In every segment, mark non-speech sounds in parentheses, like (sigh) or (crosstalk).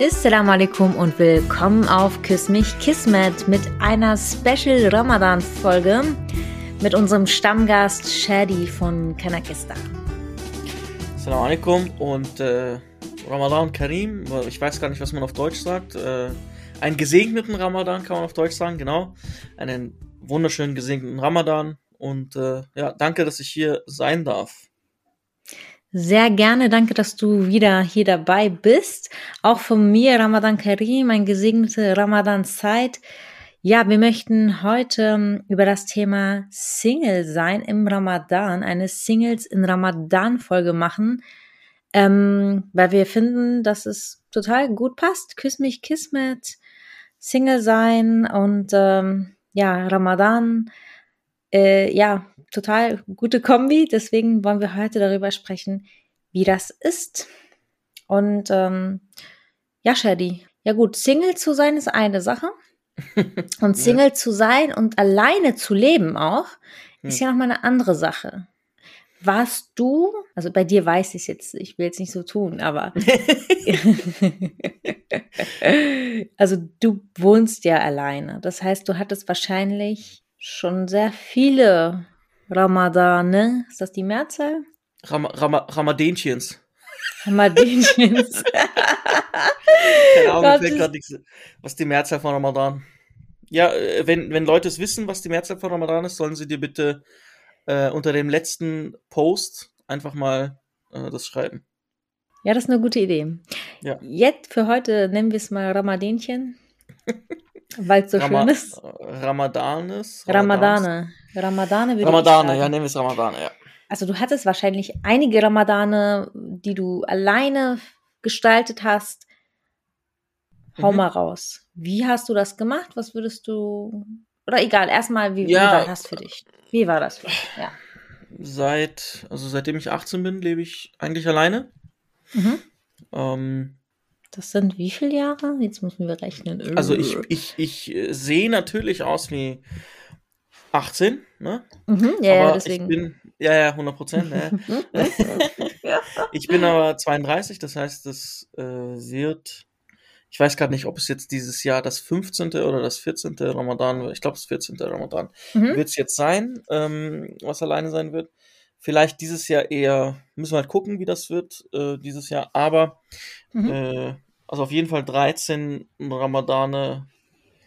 Assalamu alaikum und willkommen auf Küss mich Kismet mit einer Special Ramadan Folge mit unserem Stammgast Shadi von Kanakistan. Assalamu alaikum und äh, Ramadan Karim, ich weiß gar nicht, was man auf Deutsch sagt. Äh, einen gesegneten Ramadan kann man auf Deutsch sagen, genau. Einen wunderschönen gesegneten Ramadan und äh, ja, danke, dass ich hier sein darf. Sehr gerne, danke, dass du wieder hier dabei bist. Auch von mir, Ramadan Karim, ein gesegnete Ramadan-Zeit. Ja, wir möchten heute ähm, über das Thema Single sein im Ramadan, eine Singles in Ramadan-Folge machen, ähm, weil wir finden, dass es total gut passt. Küss mich, Kismet, Single sein und ähm, ja, Ramadan äh, ja, total gute Kombi. Deswegen wollen wir heute darüber sprechen, wie das ist. Und ähm, ja, Shadi, ja gut, Single zu sein ist eine Sache. (laughs) Und Single ja. zu sein und alleine zu leben auch, ist hm. ja nochmal eine andere Sache. Warst du, also bei dir weiß ich es jetzt, ich will jetzt nicht so tun, aber (laughs) also du wohnst ja alleine. Das heißt, du hattest wahrscheinlich schon sehr viele Ramadane. Ist das die Mehrzahl? Ram Ram Ramadenchens. Ramadenchens. (laughs) Keine Ahnung, fällt gerade nichts. Was ist die Mehrzahl von Ramadan? Ja, äh, wenn, wenn Leute es wissen, was die Mehrzahl von Ramadan ist, sollen sie dir bitte äh, unter dem letzten Post einfach mal äh, das schreiben. Ja, das ist eine gute Idee. Ja. Jetzt für heute nennen wir es mal Ramadenchen. (laughs) Weil es so Rama schön ist. Ramadanes? Ramadane. Ramadane würde Ramadane, ja, nehmen wir es Ramadane, ja. Also du hattest wahrscheinlich einige Ramadane, die du alleine gestaltet hast. Hau mhm. mal raus. Wie hast du das gemacht? Was würdest du. Oder egal, erstmal, wie, ja, wie war das für dich? Wie war das für dich? Ja. Seit, also seitdem ich 18 bin, lebe ich eigentlich alleine. Mhm. Ähm, das sind wie viele Jahre? Jetzt müssen wir rechnen. Also ich, ich, ich äh, sehe natürlich aus wie 18, ne? Mhm, ja, aber ja, deswegen. Ich bin, ja, ja, 100 Prozent. Ne? (laughs) ich bin aber 32, das heißt, das äh, wird, ich weiß gerade nicht, ob es jetzt dieses Jahr das 15. oder das 14. Ramadan, ich glaube, das 14. Ramadan mhm. wird es jetzt sein, ähm, was alleine sein wird. Vielleicht dieses Jahr eher, müssen wir halt gucken, wie das wird, äh, dieses Jahr. Aber, mhm. äh, also auf jeden Fall 13 Ramadane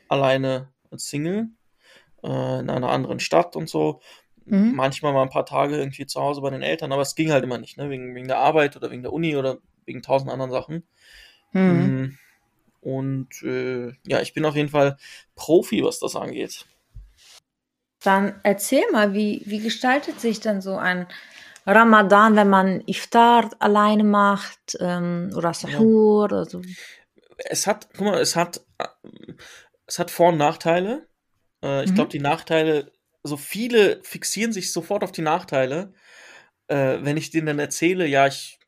alleine als Single äh, in einer anderen Stadt und so. Mhm. Manchmal mal ein paar Tage irgendwie zu Hause bei den Eltern, aber es ging halt immer nicht, ne? wegen, wegen der Arbeit oder wegen der Uni oder wegen tausend anderen Sachen. Mhm. Mm, und äh, ja, ich bin auf jeden Fall Profi, was das angeht. Dann erzähl mal, wie, wie gestaltet sich denn so ein Ramadan, wenn man Iftar alleine macht ähm, oder Sahur ja. oder so? Es hat, guck mal, es hat, es hat Vor- und Nachteile. Äh, ich mhm. glaube, die Nachteile, so viele fixieren sich sofort auf die Nachteile. Äh, wenn ich denen dann erzähle, ja, ich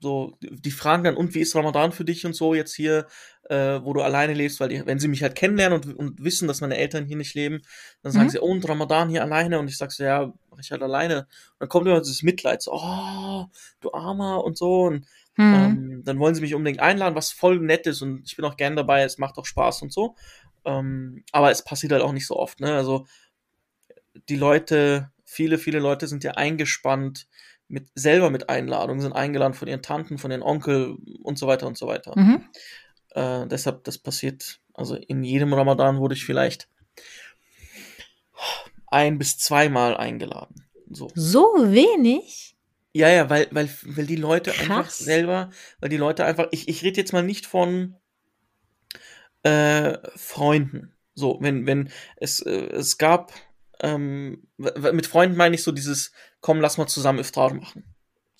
so, die fragen dann, und wie ist Ramadan für dich und so jetzt hier, äh, wo du alleine lebst, weil die, wenn sie mich halt kennenlernen und, und wissen, dass meine Eltern hier nicht leben, dann sagen mhm. sie, oh, und Ramadan hier alleine und ich sag so, ja, mach ich halt alleine. Und dann kommt immer dieses Mitleid, so, oh, du Armer und so und mhm. ähm, dann wollen sie mich unbedingt einladen, was voll nett ist und ich bin auch gern dabei, es macht auch Spaß und so. Ähm, aber es passiert halt auch nicht so oft, ne? Also die Leute, viele, viele Leute sind ja eingespannt mit selber mit Einladungen, sind eingeladen von ihren Tanten, von ihren Onkel und so weiter und so weiter. Mhm. Äh, deshalb, das passiert, also in jedem Ramadan wurde ich vielleicht ein bis zweimal eingeladen. So. so wenig? Ja, ja, weil, weil, weil die Leute Krass. einfach selber, weil die Leute einfach, ich, ich rede jetzt mal nicht von äh, Freunden. So, wenn, wenn es, äh, es gab, ähm, mit Freunden meine ich so dieses, komm, lass mal zusammen Iftar machen.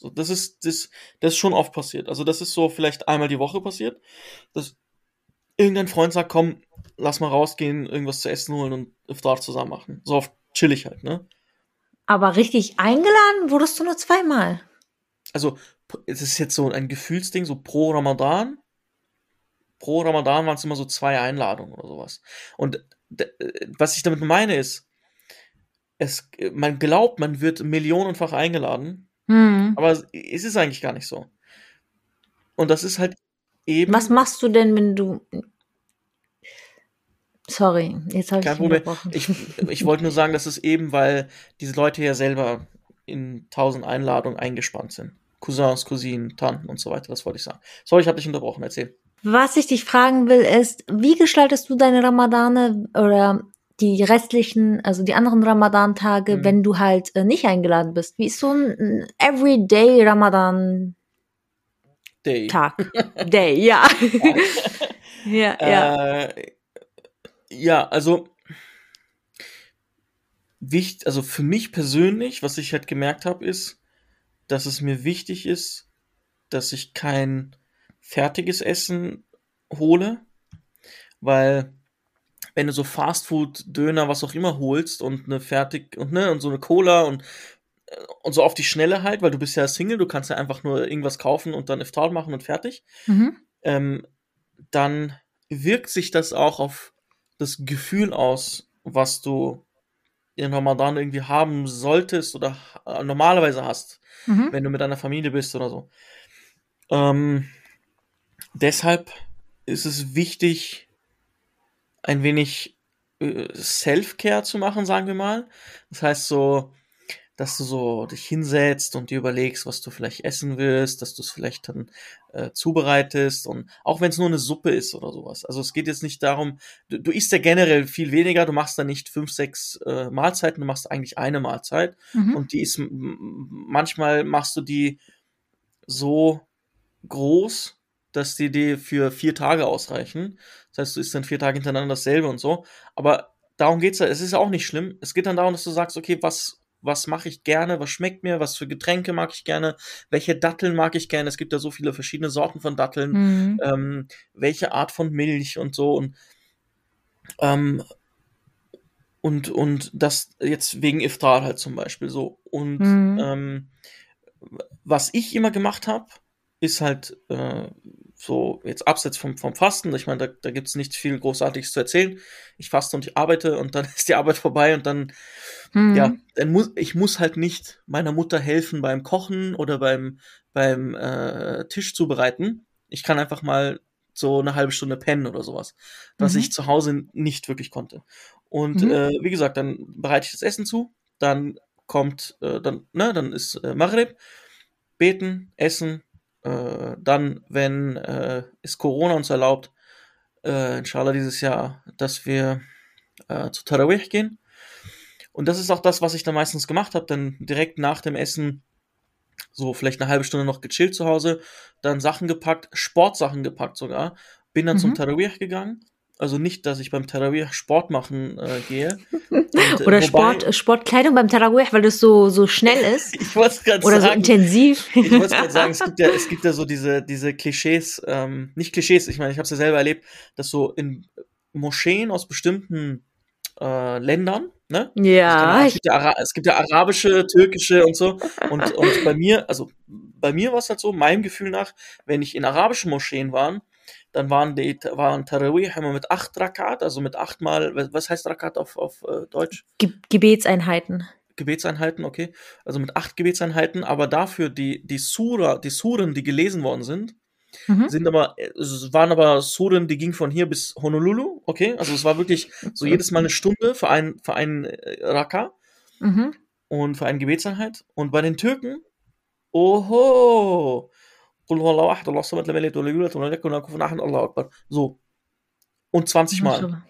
So, das ist, das, das ist schon oft passiert. Also, das ist so vielleicht einmal die Woche passiert, dass irgendein Freund sagt, komm, lass mal rausgehen, irgendwas zu essen holen und Iftar zusammen machen. So auf chillig halt, ne? Aber richtig eingeladen wurdest du nur zweimal. Also, es ist jetzt so ein Gefühlsding, so pro Ramadan pro Ramadan waren es immer so zwei Einladungen oder sowas. Und was ich damit meine ist, es, man glaubt, man wird millionenfach eingeladen, mhm. aber es ist eigentlich gar nicht so. Und das ist halt eben. Was machst du denn, wenn du. Sorry, jetzt habe ich Kein Problem. Ich, ich wollte nur sagen, dass es eben, weil diese Leute ja selber in tausend Einladungen eingespannt sind. Cousins, Cousinen, Tanten und so weiter, das wollte ich sagen. Sorry, ich habe dich unterbrochen, erzähl. Was ich dich fragen will, ist, wie gestaltest du deine Ramadane oder die restlichen, also die anderen Ramadan-Tage, Mhm. wenn du halt äh, nicht eingeladen bist? Wie ist so ein Everyday Ramadan-Tag? Day. (laughs) Day, ja. ja, ja. Äh, ja, also wichtig, also für mich persönlich, was ich halt gemerkt habe, ist, dass es mir wichtig ist, dass ich kein fertiges Essen hole, weil wenn du so Fastfood, Döner, was auch immer holst und eine fertig und ne und so eine Cola und äh, und so auf die Schnelle halt, weil du bist ja Single, du kannst ja einfach nur irgendwas kaufen und dann Iftar machen und fertig Mhm. ähm, dann wirkt sich das auch auf das Gefühl aus, was du in Ramadan irgendwie haben solltest oder ha- normalerweise hast, Mhm. wenn du mit deiner Familie bist oder so. Ähm, deshalb ist es wichtig, ein wenig äh, Self-Care zu machen, sagen wir mal. Das heißt so, dass du so dich hinsetzt und dir überlegst, was du vielleicht essen willst, dass du es vielleicht dann äh, zubereitest und auch wenn es nur eine Suppe ist oder sowas. Also es geht jetzt nicht darum, du, du isst ja generell viel weniger, du machst da nicht fünf, sechs äh, Mahlzeiten, du machst eigentlich eine Mahlzeit Mhm. und die ist manchmal machst du die so groß, dass die dir für vier Tage ausreichen. Das heißt, du isst dann vier Tage hintereinander dasselbe und so. Aber darum geht's ja. Es ist ja auch nicht schlimm. Es geht dann darum, dass du sagst, okay, was, was mache ich gerne, was schmeckt mir, was für Getränke mag ich gerne, welche Datteln mag ich gerne. Es gibt ja so viele verschiedene Sorten von Datteln, Mhm. ähm, welche Art von Milch und so. Und, ähm, und, und das jetzt wegen Iftar halt zum Beispiel so. Und Mhm. ähm, was ich immer gemacht habe, ist halt äh, so jetzt abseits vom, vom Fasten. Ich meine, da, da gibt es nicht viel Großartiges zu erzählen. Ich faste und ich arbeite und dann (laughs) ist die Arbeit vorbei und dann, Mhm. ja, dann muss ich muss halt nicht meiner Mutter helfen beim Kochen oder beim, beim äh, Tisch zubereiten. Ich kann einfach mal so eine halbe Stunde pennen oder sowas, was Mhm. ich zu Hause nicht wirklich konnte. Und Mhm. äh, wie gesagt, dann bereite ich das Essen zu, dann kommt, äh, dann, ne, dann ist äh, Maghrib, beten, essen, äh, dann, wenn äh, es Corona uns erlaubt, äh, inshallah dieses Jahr, dass wir äh, zu Tarawih gehen. Und das ist auch das, was ich dann meistens gemacht habe, dann direkt nach dem Essen so vielleicht eine halbe Stunde noch gechillt zu Hause, dann Sachen gepackt, Sportsachen gepackt sogar, bin dann zum Mhm. Tarawih gegangen. Also nicht, dass ich beim Tarawih Sport machen äh, gehe. (laughs) Und, äh, Oder wobei- Sport, Sportkleidung beim Tarawih, weil das so, so schnell ist. (laughs) Ich wollte es gerade Oder so sagen. intensiv. (laughs) Ich wollte gerade sagen, es gibt ja, es gibt ja so diese, diese Klischees, ähm, nicht Klischees, ich meine, ich habe es ja selber erlebt, dass so in Moscheen aus bestimmten äh, Ländern, ne? Ja, es, gibt ja es gibt ja arabische, türkische und so. Und, und bei mir, also bei mir war es halt so, meinem Gefühl nach, wenn ich in arabischen Moscheen war, dann waren die waren Tarawih immer mit acht Rakat, also mit achtmal, was- was heißt Rakat auf, auf äh, Deutsch? Ge Gebetseinheiten. Gebetseinheiten, okay. Also mit acht Gebetseinheiten, aber dafür die, die Sura, die Suren, die gelesen worden sind, Mhm. sind aber, es waren aber Suren, die gingen von hier bis Honolulu, okay. Also es war wirklich so jedes Mal eine Stunde für einen, für einen äh, Raka Mhm. und für eine Gebetseinheit. Und bei den Türken, oho, Qul huwallahu ahad, Allahu samad, lam yalid wa yulad wa yakun kufuwan ahad, Allahu akbar. So. Und 20 Mal.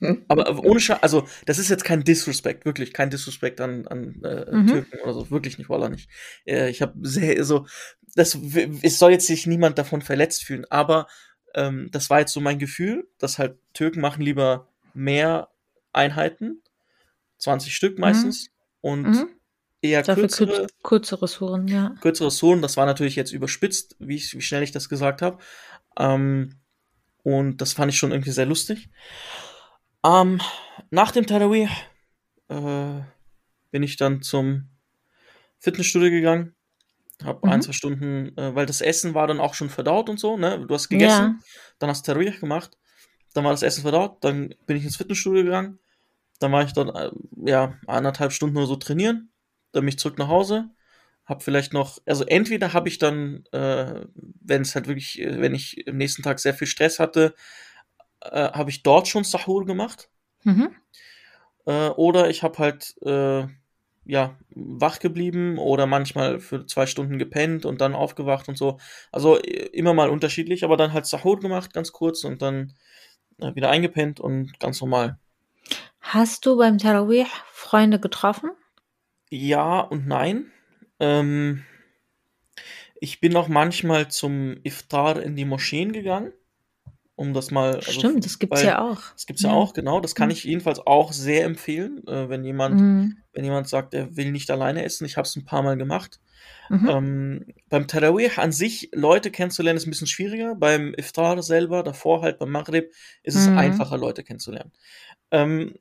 (laughs) Aber ohne Scha also das ist jetzt kein Disrespect, wirklich kein Disrespect an, an äh, Mhm. Türken oder so, wirklich nicht, Wallah nicht. Äh, ich habe sehr so, das, w- es soll jetzt sich niemand davon verletzt fühlen, aber ähm, das war jetzt so mein Gefühl, dass halt Türken machen lieber mehr Einheiten, 20 Stück meistens, und Mhm. Eher Dafür kürzere, kürz, kürzere Suren, ja. kürzere Suren. Das war natürlich jetzt überspitzt, wie, ich, wie schnell ich das gesagt habe. Ähm, und das fand ich schon irgendwie sehr lustig. Ähm, nach dem Tarawih äh, bin ich dann zum Fitnessstudio gegangen. Hab Mhm. ein, zwei Stunden, äh, weil das Essen war dann auch schon verdaut und so, ne? Du hast gegessen, dann hast Tarawih gemacht, dann war das Essen verdaut, dann bin ich ins Fitnessstudio gegangen, dann war ich dann, äh, ja, eineinhalb Stunden oder so trainieren, dann bin ich zurück nach Hause, habe vielleicht noch, also entweder habe ich dann, äh, wenn es halt wirklich, äh, wenn ich am nächsten Tag sehr viel Stress hatte, äh, habe ich dort schon Sahur gemacht. Mhm. Äh, oder ich habe halt äh, ja wach geblieben oder manchmal für zwei Stunden gepennt und dann aufgewacht und so. Also immer mal unterschiedlich, aber dann halt Sahur gemacht, ganz kurz und dann äh, wieder eingepennt und ganz normal. Hast du beim Tarawih Freunde getroffen? Ja und nein. Ähm, ich bin auch manchmal zum Iftar in die Moscheen gegangen, um das mal. Also, Stimmt, das gibt's weil, ja auch. Das gibt's ja, auch, genau. Das kann Mhm. ich jedenfalls auch sehr empfehlen, äh, wenn jemand, Mhm. wenn jemand sagt, er will nicht alleine essen. Ich habe es ein paar Mal gemacht. Mhm. Ähm, beim Tarawih an sich Leute kennenzulernen ist ein bisschen schwieriger. Beim Iftar selber, davor halt beim Maghrib, ist es Mhm. einfacher, Leute kennenzulernen. Ähm,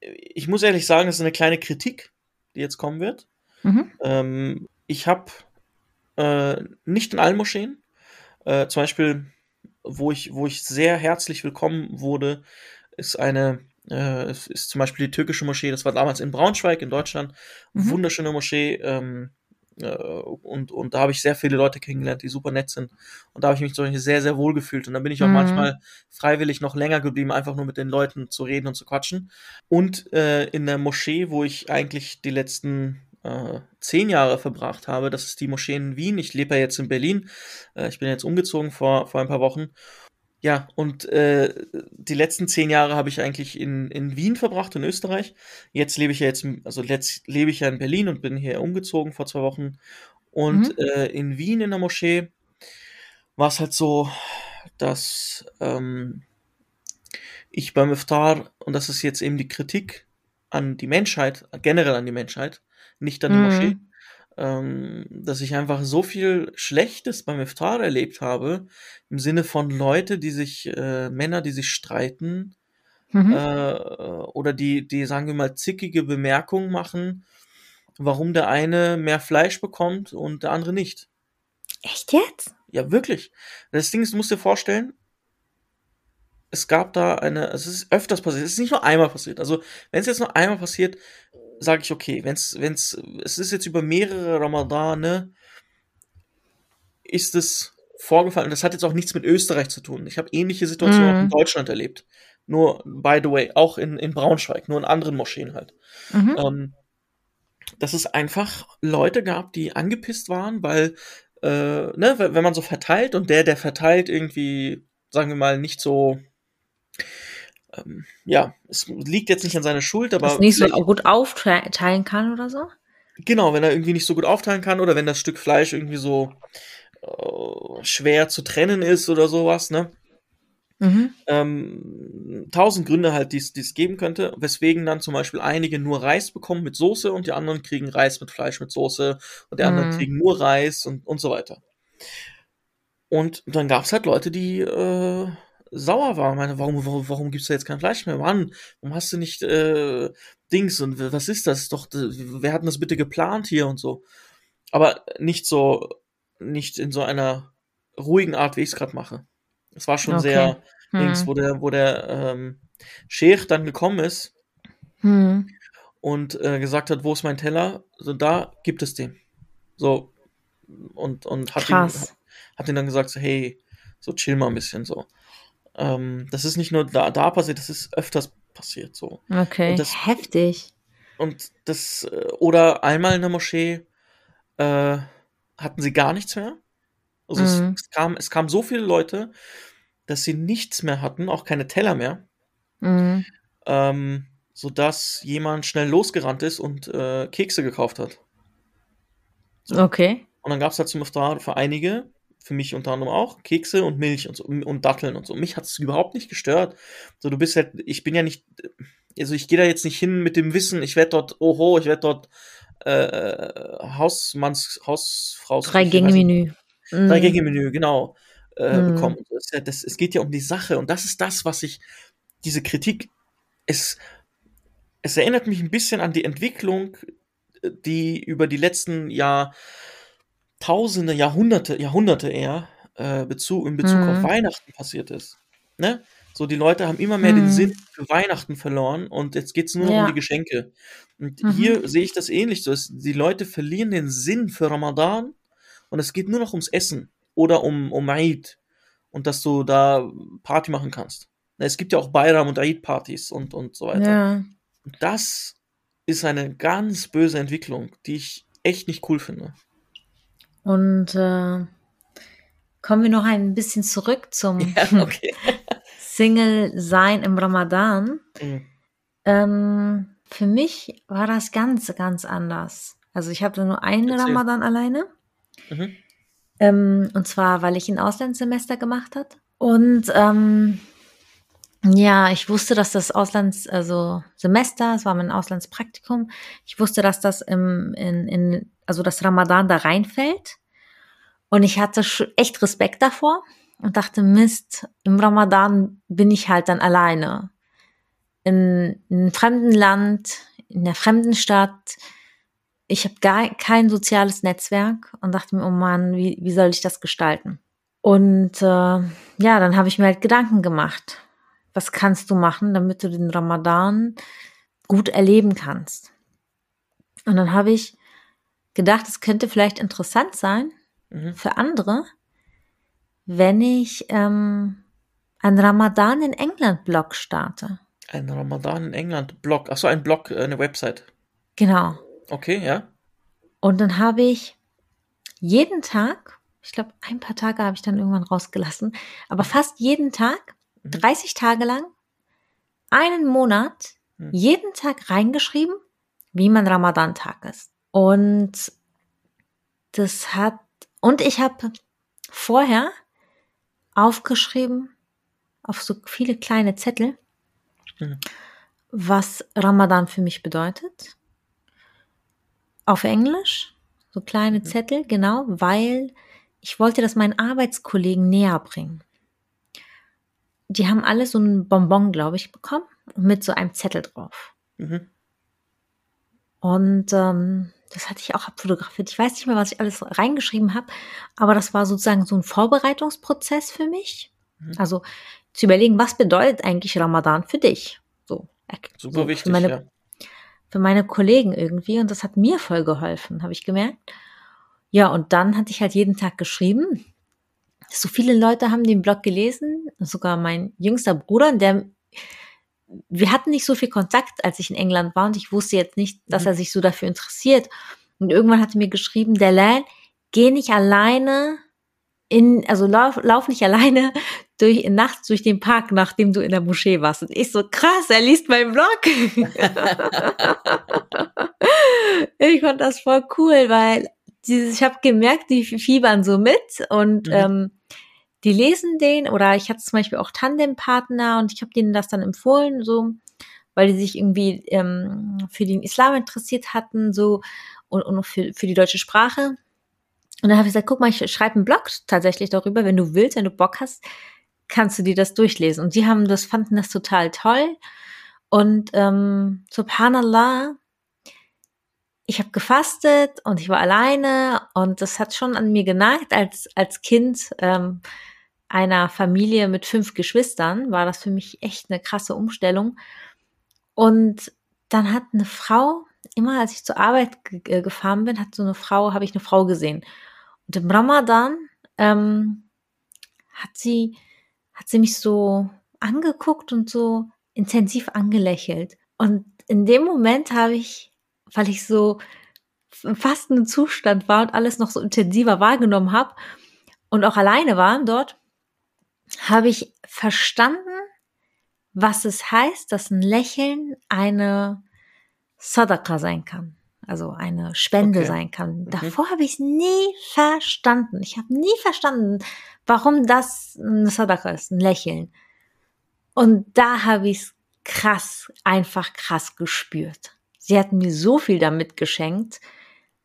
ich muss ehrlich sagen, das ist eine kleine Kritik, die jetzt kommen wird. Mhm. Ähm, ich habe äh, nicht in allen Moscheen, äh, zum Beispiel, wo ich, wo ich sehr herzlich willkommen wurde, ist eine, äh, es ist zum Beispiel die türkische Moschee, das war damals in Braunschweig in Deutschland, Mhm. wunderschöne Moschee, ähm, äh, und, und da habe ich sehr viele Leute kennengelernt, die super nett sind. Und da habe ich mich zum Beispiel sehr, sehr wohl gefühlt. Und da bin ich auch Mhm. manchmal freiwillig noch länger geblieben, einfach nur mit den Leuten zu reden und zu quatschen. Und äh, in der Moschee, wo ich eigentlich die letzten äh, zehn Jahre verbracht habe, das ist die Moschee in Wien. Ich lebe ja jetzt in Berlin. Äh, ich bin jetzt umgezogen vor, vor ein paar Wochen. Ja, und äh, die letzten zehn Jahre habe ich eigentlich in, in Wien verbracht, in Österreich. Jetzt lebe ich ja jetzt, also jetzt lebe ich ja in Berlin und bin hier umgezogen vor zwei Wochen. Und Mhm. äh, in Wien in der Moschee war es halt so, dass ähm, ich beim Iftar, und das ist jetzt eben die Kritik an die Menschheit, generell an die Menschheit, nicht an die Moschee, Mhm. Ähm, dass ich einfach so viel Schlechtes beim Iftar erlebt habe, im Sinne von Leute, die sich, äh, Männer, die sich streiten, Mhm. äh, oder die, die, sagen wir mal, zickige Bemerkungen machen, warum der eine mehr Fleisch bekommt und der andere nicht. Echt jetzt? Ja, wirklich. Das Ding ist, du musst dir vorstellen, es gab da eine, es ist öfters passiert, es ist nicht nur einmal passiert. Also, wenn es jetzt nur einmal passiert, sage ich okay. Wenn es, wenn es, ist jetzt über mehrere Ramadane, ist es vorgefallen. Das hat jetzt auch nichts mit Österreich zu tun. Ich habe ähnliche Situationen auch in Mhm. Deutschland erlebt. Nur, by the way, auch in, in Braunschweig, nur in anderen Moscheen halt. Mhm. Ähm, dass es einfach Leute gab, die angepisst waren, weil, äh, ne, wenn man so verteilt und der, der verteilt, irgendwie, sagen wir mal, nicht so, ähm, ja, es liegt jetzt nicht an seiner Schuld, Das aber nicht so gut aufteilen kann oder so? genau, wenn er irgendwie nicht so gut aufteilen kann oder wenn das Stück Fleisch irgendwie so äh, schwer zu trennen ist oder sowas, ne? Mhm. ähm, tausend Gründe halt, die es geben könnte, weswegen dann zum Beispiel einige nur Reis bekommen mit Soße und die anderen kriegen Reis mit Fleisch mit Soße und die anderen Mhm. kriegen nur Reis und, und so weiter. Und dann gab es halt Leute, die äh, sauer waren. Meine, warum, warum, warum gibt's da jetzt kein Fleisch mehr? Mann, warum hast du nicht äh, Dings und was ist das? Doch, wer hat denn das bitte geplant hier und so? Aber nicht so, nicht in so einer ruhigen Art, wie ich es gerade mache. Es war schon Okay. sehr Dings, Mhm. wo der, wo der ähm, Sheikh dann gekommen ist Mhm. und äh, gesagt hat, wo ist mein Teller? So, da gibt es den. So, und, und hat ihn, Krass. hat ihn dann gesagt, so, hey, so chill mal ein bisschen so. Ähm, das ist nicht nur da, da passiert, das ist öfters passiert so. Okay. Und das, Heftig. und das, äh, oder einmal in der Moschee äh, hatten sie gar nichts mehr. Also es, Mhm. es kam, es kamen so viele Leute, dass sie nichts mehr hatten, auch keine Teller mehr. Mhm. ähm, sodass jemand schnell losgerannt ist und äh, Kekse gekauft hat. So. Okay. Und dann gab es halt zum Iftar für einige, für mich unter anderem auch, Kekse und Milch und so und Datteln und so. Mich hat es überhaupt nicht gestört. So, du bist halt, ich bin ja nicht, also ich gehe da jetzt nicht hin mit dem Wissen, ich werde dort, oho, ich werde dort äh, Hausmanns, Hausfrau, Drei Gänge Menü. drei Mhm. Gänge Menü, genau, äh, Mhm. bekommen. Das, ja- das, es geht ja um die Sache und das ist das, was ich, diese Kritik, es, es erinnert mich ein bisschen an die Entwicklung, äh, die über die letzten Jahrtausende, Jahrhunderte, Jahrhunderte eher äh, Bezug, in Bezug auf Mhm. Weihnachten passiert ist. Ne? So, die Leute haben immer mehr den Mhm. Sinn für Weihnachten verloren und jetzt geht's nur noch um die Ja. Geschenke. Und Mhm. hier sehe ich das ähnlich so. Es, die Leute verlieren den Sinn für Ramadan und es geht nur noch ums Essen oder um, um Eid und dass du da Party machen kannst. Es gibt ja auch Bayram und Eid-Partys und, und so weiter. Ja. Und das ist eine ganz böse Entwicklung, die ich echt nicht cool finde. Und äh, kommen wir noch ein bisschen zurück zum Ja, (laughs) okay. Single-Sein im Ramadan. Mhm. Ähm, für mich war das ganz, ganz anders. Also ich hatte nur einen Erzähl. Ramadan alleine. Mhm. Ähm, und zwar, weil ich ein Auslandssemester gemacht hat. Und ähm, ja, ich wusste, dass das Auslands, also Semester, es war mein Auslandspraktikum. Ich wusste, dass das im, in, in, also das Ramadan da reinfällt. Und ich hatte echt Respekt davor und dachte, Mist, im Ramadan bin ich halt dann alleine. In, in einem fremden Land, in einer fremden Stadt. Ich habe gar kein soziales Netzwerk und dachte mir, oh Mann, wie, wie soll ich das gestalten? Und äh, ja, dann habe ich mir halt Gedanken gemacht. Was kannst du machen, damit du den Ramadan gut erleben kannst? Und dann habe ich gedacht, es könnte vielleicht interessant sein Mhm. für andere, wenn ich ähm, einen Ramadan in England Blog starte. Ein Ramadan in England Blog. Achso, ein Blog, äh, eine Website. Genau. Okay, ja. Und dann habe ich jeden Tag, ich glaube, ein paar Tage habe ich dann irgendwann rausgelassen, aber fast jeden Tag, Mhm. 30 Tage lang, einen Monat, Mhm. jeden Tag reingeschrieben, wie mein Ramadan-Tag ist. Und das hat, und ich habe vorher aufgeschrieben, auf so viele kleine Zettel, Mhm. was Ramadan für mich bedeutet. Auf Englisch, so kleine Mhm. Zettel, genau, weil ich wollte das meinen Arbeitskollegen näher bringen. Die haben alle so ein Bonbon, glaube ich, bekommen mit so einem Zettel drauf. Mhm. Und ähm, das hatte ich auch abfotografiert. Ich weiß nicht mehr, was ich alles reingeschrieben habe, aber das war sozusagen so ein Vorbereitungsprozess für mich. Mhm. Also zu überlegen, was bedeutet eigentlich Ramadan für dich? So, Super so wichtig, für meine, ja. für meine Kollegen irgendwie. Und das hat mir voll geholfen, habe ich gemerkt. Ja, und dann hatte ich halt jeden Tag geschrieben. So viele Leute haben den Blog gelesen, sogar mein jüngster Bruder, der wir hatten nicht so viel Kontakt, als ich in England war und ich wusste jetzt nicht, dass Mhm. er sich so dafür interessiert. Und irgendwann hat er mir geschrieben, Delal, geh nicht alleine in, also lauf, lauf nicht alleine (laughs) durch, nachts durch den Park, nachdem du in der Moschee warst. Und ich so, krass, er liest meinen Blog. (laughs) ich fand das voll cool, weil dieses, ich habe gemerkt, die fiebern so mit und Mhm. ähm, die lesen den oder ich hatte zum Beispiel auch Tandempartner und ich habe denen das dann empfohlen, so, weil die sich irgendwie ähm, für den Islam interessiert hatten, so und, und für, für die deutsche Sprache. Und dann habe ich gesagt, guck mal, ich schreibe einen Blog tatsächlich darüber, wenn du willst, wenn du Bock hast, kannst du dir das durchlesen. Und die haben das, fanden das total toll. Und ähm, subhanallah, ich habe gefastet und ich war alleine und das hat schon an mir genagt. Als, als Kind ähm, einer Familie mit fünf Geschwistern war das für mich echt eine krasse Umstellung. Und dann hat eine Frau, immer als ich zur Arbeit ge gefahren bin, hat so eine Frau, habe ich eine Frau gesehen. Und im Ramadan ähm, hat sie, hat sie mich so angeguckt und so intensiv angelächelt. Und in dem Moment habe ich, weil ich so im fastenden Zustand war und alles noch so intensiver wahrgenommen habe und auch alleine war dort, habe ich verstanden, was es heißt, dass ein Lächeln eine Sadaqa sein kann. Also eine Spende Okay. sein kann. Mhm. Davor habe ich es nie verstanden. Ich habe nie verstanden, warum das eine Sadaqa ist, ein Lächeln. Und da habe ich es krass, einfach krass gespürt. Sie hat mir so viel damit geschenkt.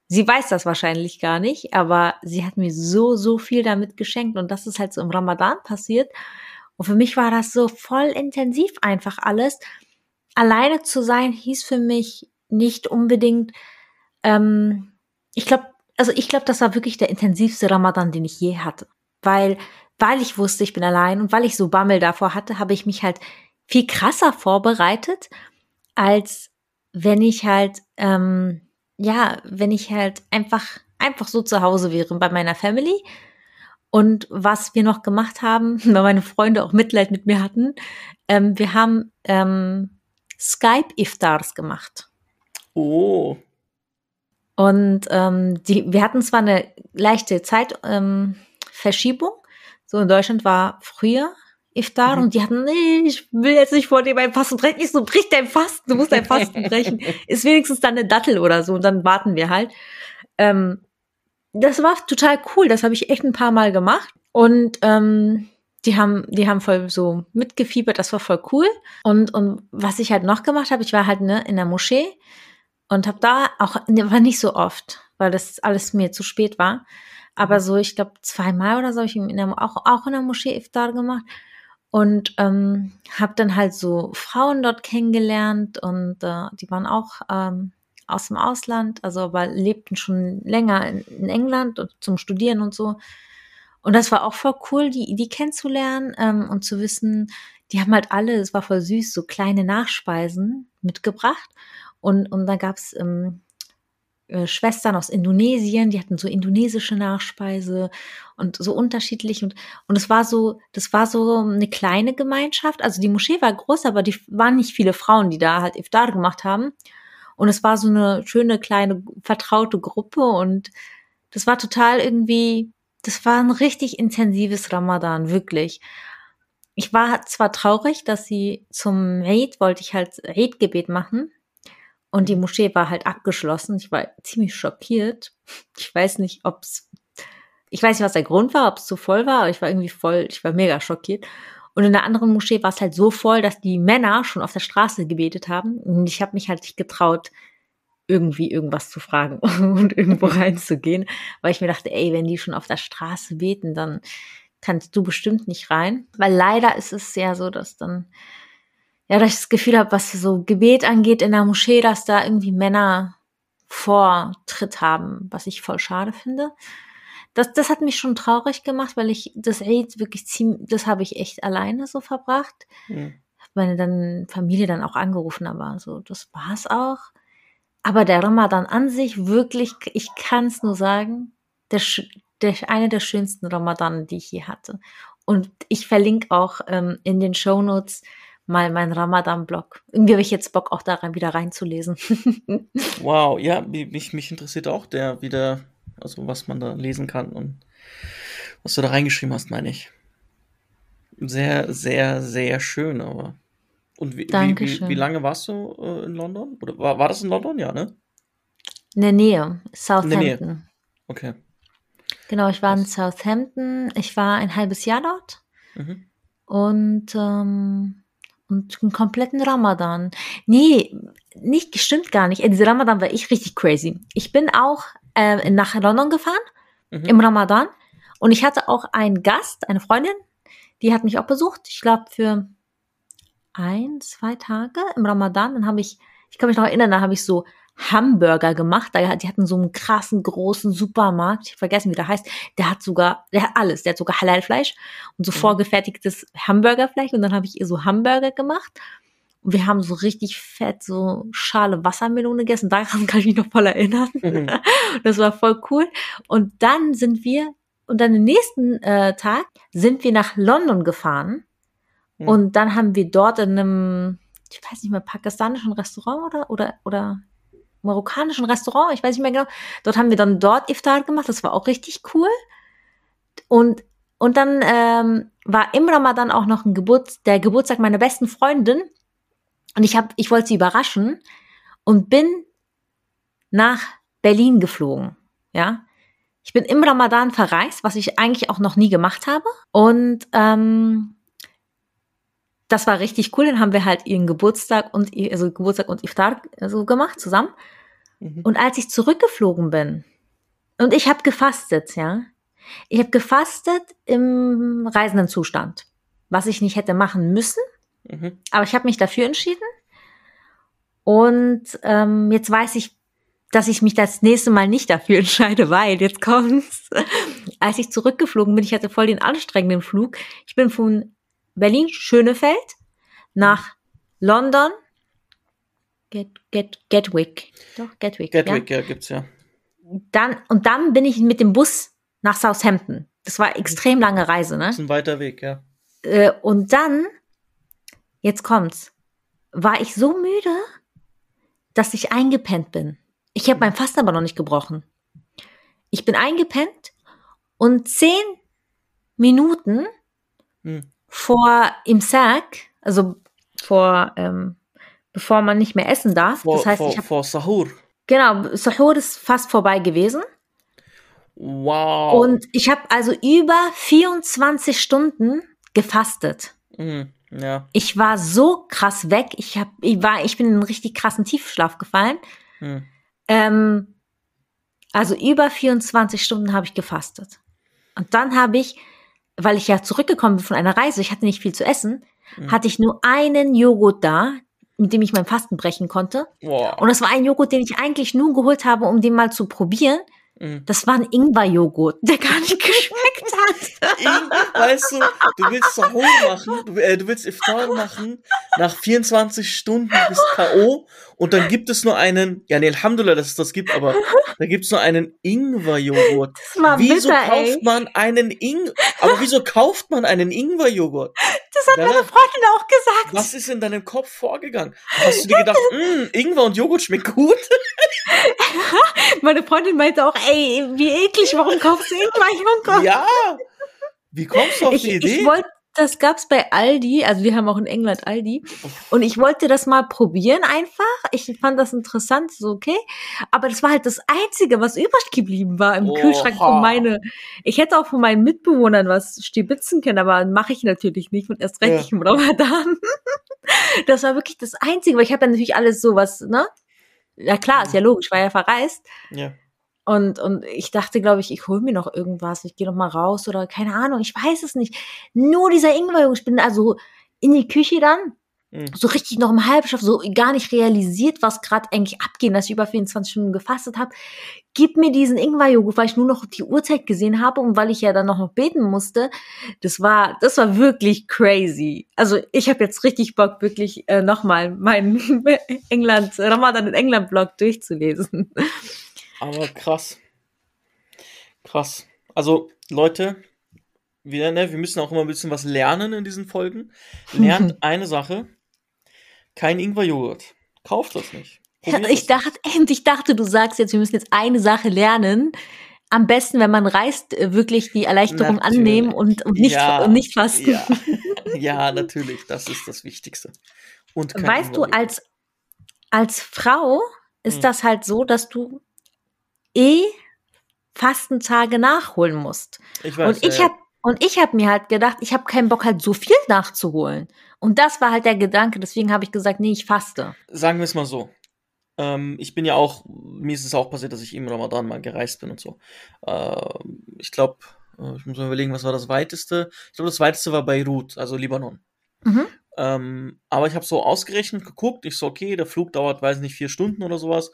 Sie weiß das wahrscheinlich gar nicht, aber sie hat mir so, so viel damit geschenkt. Und das ist halt so im Ramadan passiert. Und für mich war das so voll intensiv einfach alles. Alleine zu sein hieß für mich nicht unbedingt, ähm, ich glaube, also ich glaube, das war wirklich der intensivste Ramadan, den ich je hatte. weil, weil ich wusste, ich bin allein und weil ich so Bammel davor hatte, habe ich mich halt viel krasser vorbereitet, als wenn ich halt, ähm, ja, wenn ich halt einfach, einfach so zu Hause wäre bei meiner Family. Und was wir noch gemacht haben, (laughs) weil meine Freunde auch Mitleid mit mir hatten, ähm, wir haben ähm, Skype-Iftars gemacht. Oh. Und ähm, die, wir hatten zwar eine leichte Zeitverschiebung. Ähm, so in Deutschland war früher Iftar mhm. und die hatten, nee, ich will jetzt nicht vor dir beim Fasten brechen. Ich so, brich dein Fasten, du musst dein Fasten (laughs) brechen. Ist wenigstens dann eine Dattel oder so und dann warten wir halt. Ähm, das war total cool, das habe ich echt ein paar Mal gemacht und ähm, die haben, die haben voll so mitgefiebert, das war voll cool. Und, und was ich halt noch gemacht habe, ich war halt ne, in der Moschee und habe da auch, war nicht so oft, weil das alles mir zu spät war. Aber so, ich glaube, zweimal oder so habe ich in der, auch, auch in der Moschee Iftar gemacht und ähm, habe dann halt so Frauen dort kennengelernt und äh, die waren auch ähm, aus dem Ausland, also aber lebten schon länger in, in England und zum Studieren und so. Und das war auch voll cool, die, die kennenzulernen ähm, und zu wissen, die haben halt alle, es war voll süß, so kleine Nachspeisen mitgebracht. Und, und da gab's ähm, äh, Schwestern aus Indonesien, die hatten so indonesische Nachspeise und so unterschiedlich. Und, und es war so, das war so eine kleine Gemeinschaft. Also die Moschee war groß, aber die waren nicht viele Frauen, die da halt Iftar gemacht haben. Und es war so eine schöne, kleine, vertraute Gruppe und das war total irgendwie das war ein richtig intensives Ramadan, wirklich. Ich war zwar traurig, dass sie zum Eid wollte ich halt Eid-Gebet machen und die Moschee war halt abgeschlossen. Ich war ziemlich schockiert. Ich weiß nicht, ob's, ich weiß nicht, was der Grund war, ob es zu voll war, aber ich war irgendwie voll, ich war mega schockiert. Und in der anderen Moschee war es halt so voll, dass die Männer schon auf der Straße gebetet haben. Und ich habe mich halt nicht getraut, irgendwie irgendwas zu fragen (laughs) und irgendwo (laughs) reinzugehen, weil ich mir dachte, ey, wenn die schon auf der Straße beten, dann kannst du bestimmt nicht rein, weil leider ist es ja so, dass dann ja, dass ich das Gefühl habe, was so Gebet angeht in der Moschee, dass da irgendwie Männer Vortritt haben, was ich voll schade finde. Das, das hat mich schon traurig gemacht, weil ich das Eid wirklich ziemlich, das habe ich echt alleine so verbracht. Mhm. Hab meine dann Familie dann auch angerufen, aber so, das war's auch. Aber der Ramadan an sich wirklich, ich kann es nur sagen, der, der, eine der schönsten Ramadan, die ich je hatte. Und ich verlinke auch ähm, in den Show Notes mal meinen Ramadan-Blog. Irgendwie habe ich jetzt Bock, auch daran wieder reinzulesen. (laughs) wow, ja, mich, mich interessiert auch der wieder, also was man da lesen kann und was du da reingeschrieben hast, meine ich. Sehr, sehr, sehr schön, aber und wie, wie, wie, wie, lange warst du äh, in London? Oder war, war das in London? Ja, ne? In der Nähe, Southampton. In der Nähe. Okay. Genau, ich war in Southampton. Ich war ein halbes Jahr dort. Mhm. Und, ähm, und einen kompletten Ramadan. Nee, nicht, stimmt gar nicht. Diese Ramadan war ich richtig crazy. Ich bin auch äh, nach London gefahren mhm. im Ramadan. Und ich hatte auch einen Gast, eine Freundin, die hat mich auch besucht. Ich glaube, für ein, zwei Tage im Ramadan. Dann habe ich, ich kann mich noch erinnern, da habe ich so Hamburger gemacht. Die hatten so einen krassen, großen Supermarkt. Ich vergessen, wie der heißt. Der hat sogar, der hat alles. Der hat sogar Halalfleisch und so mhm. vorgefertigtes Hamburgerfleisch. Und dann habe ich ihr so Hamburger gemacht. Und wir haben so richtig fett so Schale Wassermelone gegessen. Daran (laughs) kann ich mich noch voll erinnern. Mhm. (laughs) Das war voll cool. Und dann sind wir, und dann den nächsten äh, Tag sind wir nach London gefahren hm. Und dann haben wir dort in einem, ich weiß nicht mehr, pakistanischen Restaurant oder, oder, oder marokkanischen Restaurant, ich weiß nicht mehr genau. Dort haben wir dann dort Iftar gemacht, das war auch richtig cool. Und, und dann ähm, war im Ramadan auch noch ein Geburts, der Geburtstag meiner besten Freundin. Und ich hab, ich wollte sie überraschen und bin nach Berlin geflogen. Ja, ich bin im Ramadan verreist, was ich eigentlich auch noch nie gemacht habe. Und ähm, das war richtig cool. Dann haben wir halt ihren Geburtstag und also Geburtstag und Iftar so gemacht zusammen. Mhm. Und als ich zurückgeflogen bin und ich habe gefastet, ja, ich habe gefastet im reisenden Zustand, was ich nicht hätte machen müssen, mhm. aber ich habe mich dafür entschieden. Und ähm, jetzt weiß ich, dass ich mich das nächste Mal nicht dafür (laughs) entscheide, weil jetzt kommt's. (laughs) Als ich zurückgeflogen bin, ich hatte voll den anstrengenden Flug. Ich bin von Berlin Schönefeld nach London Get, Get, Gatwick. Doch, Gatwick. Gatwick, ja, ja gibt's ja. Dann, und dann bin ich mit dem Bus nach Southampton. Das war extrem lange Reise, ne? Das ist ein weiter Weg, ja. Äh, und dann, jetzt kommt's, war ich so müde, dass ich eingepennt bin. Ich habe mein Fasten aber noch nicht gebrochen. Ich bin eingepennt und zehn Minuten hm. Vor im Sack, also vor, ähm, bevor man nicht mehr essen darf. Vor, das heißt, vor, ich hab, vor Sahur. Genau, Sahur ist fast vorbei gewesen. Wow. Und ich habe also über 24 Stunden gefastet. Mhm. Ja. Ich war so krass weg. Ich hab, ich war, ich bin in einen richtig krassen Tiefschlaf gefallen. Mhm. Ähm, also über 24 Stunden habe ich gefastet. Und dann habe ich, weil ich ja zurückgekommen bin von einer Reise, ich hatte nicht viel zu essen, mhm. hatte ich nur einen Joghurt da, mit dem ich mein Fasten brechen konnte. Wow. Und das war ein Joghurt, den ich eigentlich nur geholt habe, um den mal zu probieren. Mhm. Das war ein Ingwer-Joghurt, der gar nicht (laughs) geschmeckt hat. Ich, weißt du, du willst Sahur machen, du, äh, du willst Iftar machen, nach 24 Stunden bist K.O. und dann gibt es nur einen, ja, nee, Alhamdulillah, dass es das gibt, aber da gibt es nur einen Ingwer-Joghurt. Wieso bitter, kauft ey. man einen Ingwer, aber wieso kauft man einen Ingwer-Joghurt? Das hat Ja, meine Freundin auch gesagt. Was ist in deinem Kopf vorgegangen? Hast du dir gedacht, (laughs) "Mm, Ingwer und Joghurt schmeckt gut? (laughs) Meine Freundin meinte auch, ey, wie eklig, warum kaufst du Ingwer-Joghurt? Ja. Wie kommst du auf ich, die Idee? ich wollte, das gab's bei Aldi, also wir haben auch in England Aldi, und ich wollte das mal probieren einfach. Ich fand das interessant, so okay, aber das war halt das Einzige, was übrig geblieben war im Oha. Kühlschrank von meine. Ich hätte auch von meinen Mitbewohnern was stibitzen können, aber mache ich natürlich nicht und erst recht Ja. nicht im Ramadan. (laughs) Das war wirklich das Einzige, weil ich habe ja natürlich alles sowas, ne? Ja klar, ist ja logisch, war ja verreist. ja. Und, und ich dachte, glaube ich, ich hole mir noch irgendwas, ich gehe noch mal raus oder keine Ahnung, ich weiß es nicht. Nur dieser Ingwer, ich bin also in die Küche dann, Mhm. so richtig noch im Halbschlaf, so gar nicht realisiert, was gerade eigentlich abgeht, dass ich über 24 Stunden gefastet habe. Gib mir diesen Ingwerjoghurt, weil ich nur noch die Uhrzeit gesehen habe und weil ich ja dann noch, noch beten musste. Das war, das war wirklich crazy. Also ich habe jetzt richtig Bock, wirklich äh, nochmal meinen (laughs) England, Ramadan in England Blog durchzulesen. Aber krass. Krass. Also, Leute, wir, ne, wir müssen auch immer ein bisschen was lernen in diesen Folgen. Lernt (laughs) eine Sache. Kein Ingwer-Joghurt. Kauft das nicht. Probiert Ich dachte, (laughs) ich dachte, du sagst jetzt, wir müssen jetzt eine Sache lernen. Am besten, wenn man reist, äh, wirklich die Erleichterung Natürlich. annehmen und, und, nicht, Ja, und nicht fasten. Ja. (laughs) ja, natürlich. Das ist das Wichtigste. Und Weißt du, als, als Frau ist Hm. das halt so, dass du eh Fastentage nachholen musst. Ich weiß, und ich ja, habe und ich habe mir halt gedacht, ich habe keinen Bock halt so viel nachzuholen. Und das war halt der Gedanke, deswegen habe ich gesagt, nee, ich faste. sagen wir es mal so. Ähm, ich bin ja auch, mir ist es auch passiert, dass ich im Ramadan mal gereist bin und so. Ähm, ich glaube, ich muss mal überlegen, was war das weiteste? Ich glaube, das weiteste war Beirut, also Libanon. Mhm. Ähm, aber ich habe so ausgerechnet geguckt, ich so, okay, der Flug dauert, weiß nicht, vier Stunden oder sowas.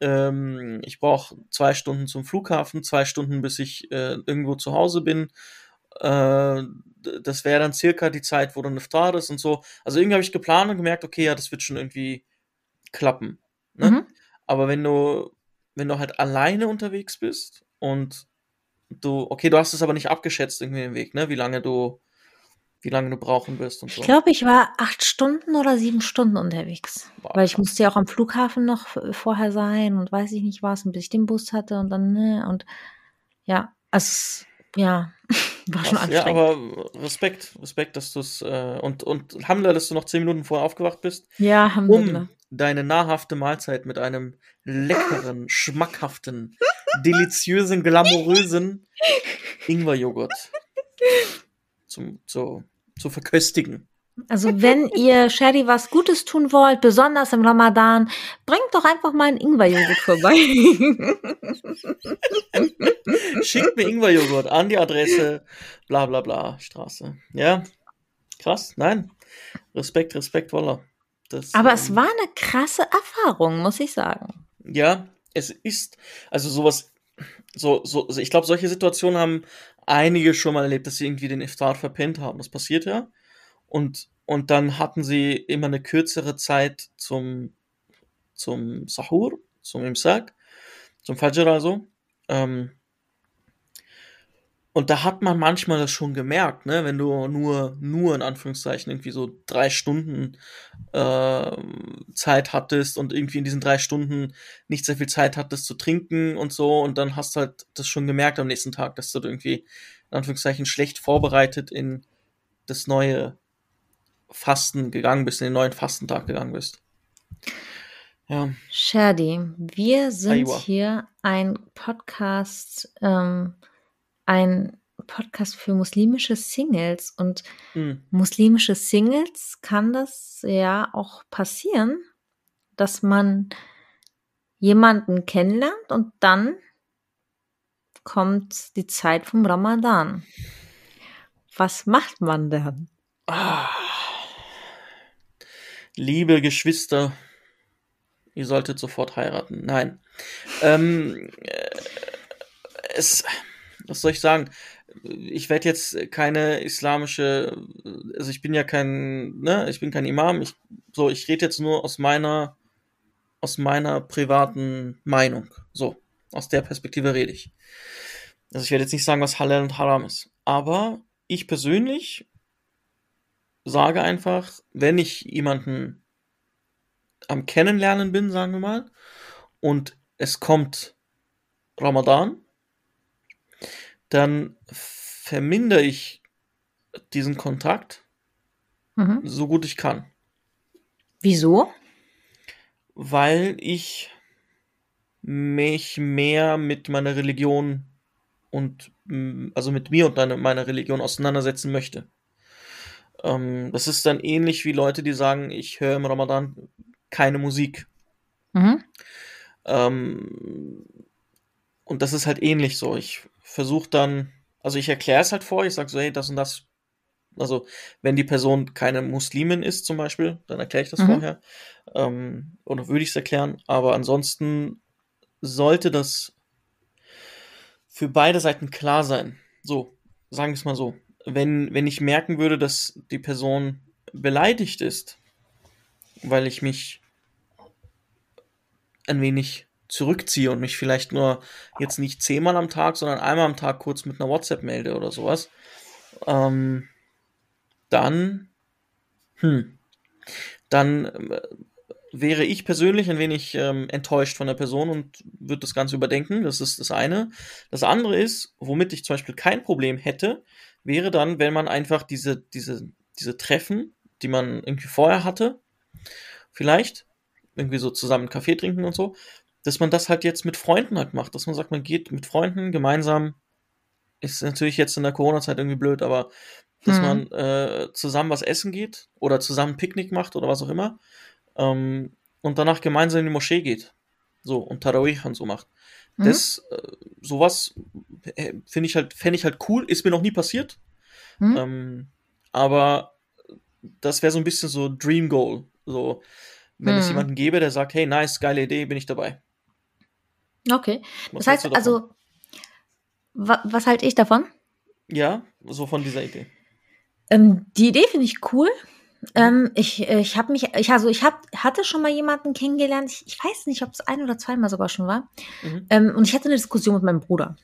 Ähm, ich brauche zwei Stunden zum Flughafen, zwei Stunden, bis ich äh, irgendwo zu Hause bin. Äh, das wäre dann circa die Zeit, wo dann Iftar ist und so. Also irgendwie habe ich geplant und gemerkt, okay, ja, das wird schon irgendwie klappen. Ne? Mhm. Aber wenn du, wenn du halt alleine unterwegs bist und du, okay, du hast es aber nicht abgeschätzt irgendwie den Weg, ne? Wie lange du, wie lange du brauchen wirst und so. Ich glaube, ich war acht Stunden oder sieben Stunden unterwegs. Boah, Weil ich musste ja auch am Flughafen noch vorher sein und weiß ich nicht was, und bis ich den Bus hatte und dann, ne, und ja, also, es- ja, (laughs) war schon Krass, ja, anstrengend. aber Respekt, Respekt, dass du es äh, und und Alhamdulillah, dass du noch zehn Minuten vorher aufgewacht bist, Ja, Alhamdulillah. um deine nahrhafte Mahlzeit mit einem leckeren, schmackhaften, deliziösen, glamourösen (laughs) Ingwerjoghurt zum zu, zu verköstigen. Also, wenn (laughs) ihr Sherry was Gutes tun wollt, besonders im Ramadan, bringt doch einfach mal einen Ingwerjoghurt vorbei. (laughs) Schickt mir Ingwerjoghurt an die Adresse bla bla bla Straße. Ja, krass, nein. Respekt, Respekt, Wallah. Das, Aber ähm, es war eine krasse Erfahrung, muss ich sagen. Ja, es ist, also sowas, so, so, also ich glaube, solche Situationen haben einige schon mal erlebt, dass sie irgendwie den Iftar verpennt haben. Das passiert ja. Und, und dann hatten sie immer eine kürzere Zeit zum, zum Sahur, zum Imsak, zum Fajr also. Ähm, und da hat man manchmal das schon gemerkt, ne, wenn du nur, nur in Anführungszeichen irgendwie so drei Stunden äh, Zeit hattest und irgendwie in diesen drei Stunden nicht sehr viel Zeit hattest zu trinken und so und dann hast du halt das schon gemerkt am nächsten Tag, dass du irgendwie in Anführungszeichen schlecht vorbereitet in das neue Fasten gegangen bist, in den neuen Fastentag gegangen bist. Ja. Sherdy, wir sind Aiwa. hier ein Podcast, ähm, ein Podcast für muslimische Singles und mhm. muslimische Singles kann das ja auch passieren, dass man jemanden kennenlernt und dann kommt die Zeit vom Ramadan. Was macht man dann? Ah. Liebe Geschwister, ihr solltet sofort heiraten. Nein. Ähm, äh, es, was soll ich sagen? Ich werde jetzt keine islamische, also ich bin ja kein, ne, ich bin kein Imam. Ich, so, ich rede jetzt nur aus meiner, aus meiner privaten Meinung. So, aus der Perspektive rede ich. Also ich werde jetzt nicht sagen, was Halal und Haram ist. Aber ich persönlich sage einfach, wenn ich jemanden am Kennenlernen bin, sagen wir mal, und es kommt Ramadan, dann vermindere ich diesen Kontakt mhm. so gut ich kann. Wieso? Weil ich mich mehr mit meiner Religion und also mit mir und meiner Religion auseinandersetzen möchte. Ähm, das ist dann ähnlich wie Leute, die sagen, ich höre im Ramadan keine Musik. Mhm. Ähm, und das ist halt ähnlich so. Ich versuche dann, also ich erkläre es halt vor, ich sage so, hey, das und das. Also, wenn die Person keine Muslimin ist, zum Beispiel, dann erkläre ich das mhm. vorher. Ähm, oder würde ich es erklären. Aber ansonsten sollte das für beide Seiten klar sein. So, sagen wir es mal so wenn, wenn ich merken würde, dass die Person beleidigt ist, weil ich mich ein wenig zurückziehe und mich vielleicht nur jetzt nicht zehnmal am Tag, sondern einmal am Tag kurz mit einer WhatsApp melde oder sowas, ähm, dann, hm, dann äh, wäre ich persönlich ein wenig ähm, enttäuscht von der Person und würde das Ganze überdenken. Das ist das eine. Das andere ist, womit ich zum Beispiel kein Problem hätte, wäre dann, wenn man einfach diese, diese, diese Treffen, die man irgendwie vorher hatte, vielleicht, irgendwie so zusammen Kaffee trinken und so, dass man das halt jetzt mit Freunden halt macht, dass man sagt, man geht mit Freunden gemeinsam, ist natürlich jetzt in der Corona-Zeit irgendwie blöd, aber dass mhm. man äh, zusammen was essen geht oder zusammen Picknick macht oder was auch immer ähm, und danach gemeinsam in die Moschee geht. So, und Tarawih und so macht. Mhm. Das, äh, sowas äh, finde ich halt, fände ich halt cool, ist mir noch nie passiert. Mhm. Ähm, aber das wäre so ein bisschen so Dream Goal. So, wenn mhm. es jemanden gäbe, der sagt, hey, nice, geile Idee, bin ich dabei. Okay. Was das heißt also, wa was halte ich davon? Ja, so von dieser Idee. Ähm, die Idee finde ich cool. Ähm, ich ich habe mich, ich, also ich hab, hatte schon mal jemanden kennengelernt, ich, ich weiß nicht, ob es ein oder zweimal sogar schon war. Mhm. Ähm, und ich hatte eine Diskussion mit meinem Bruder.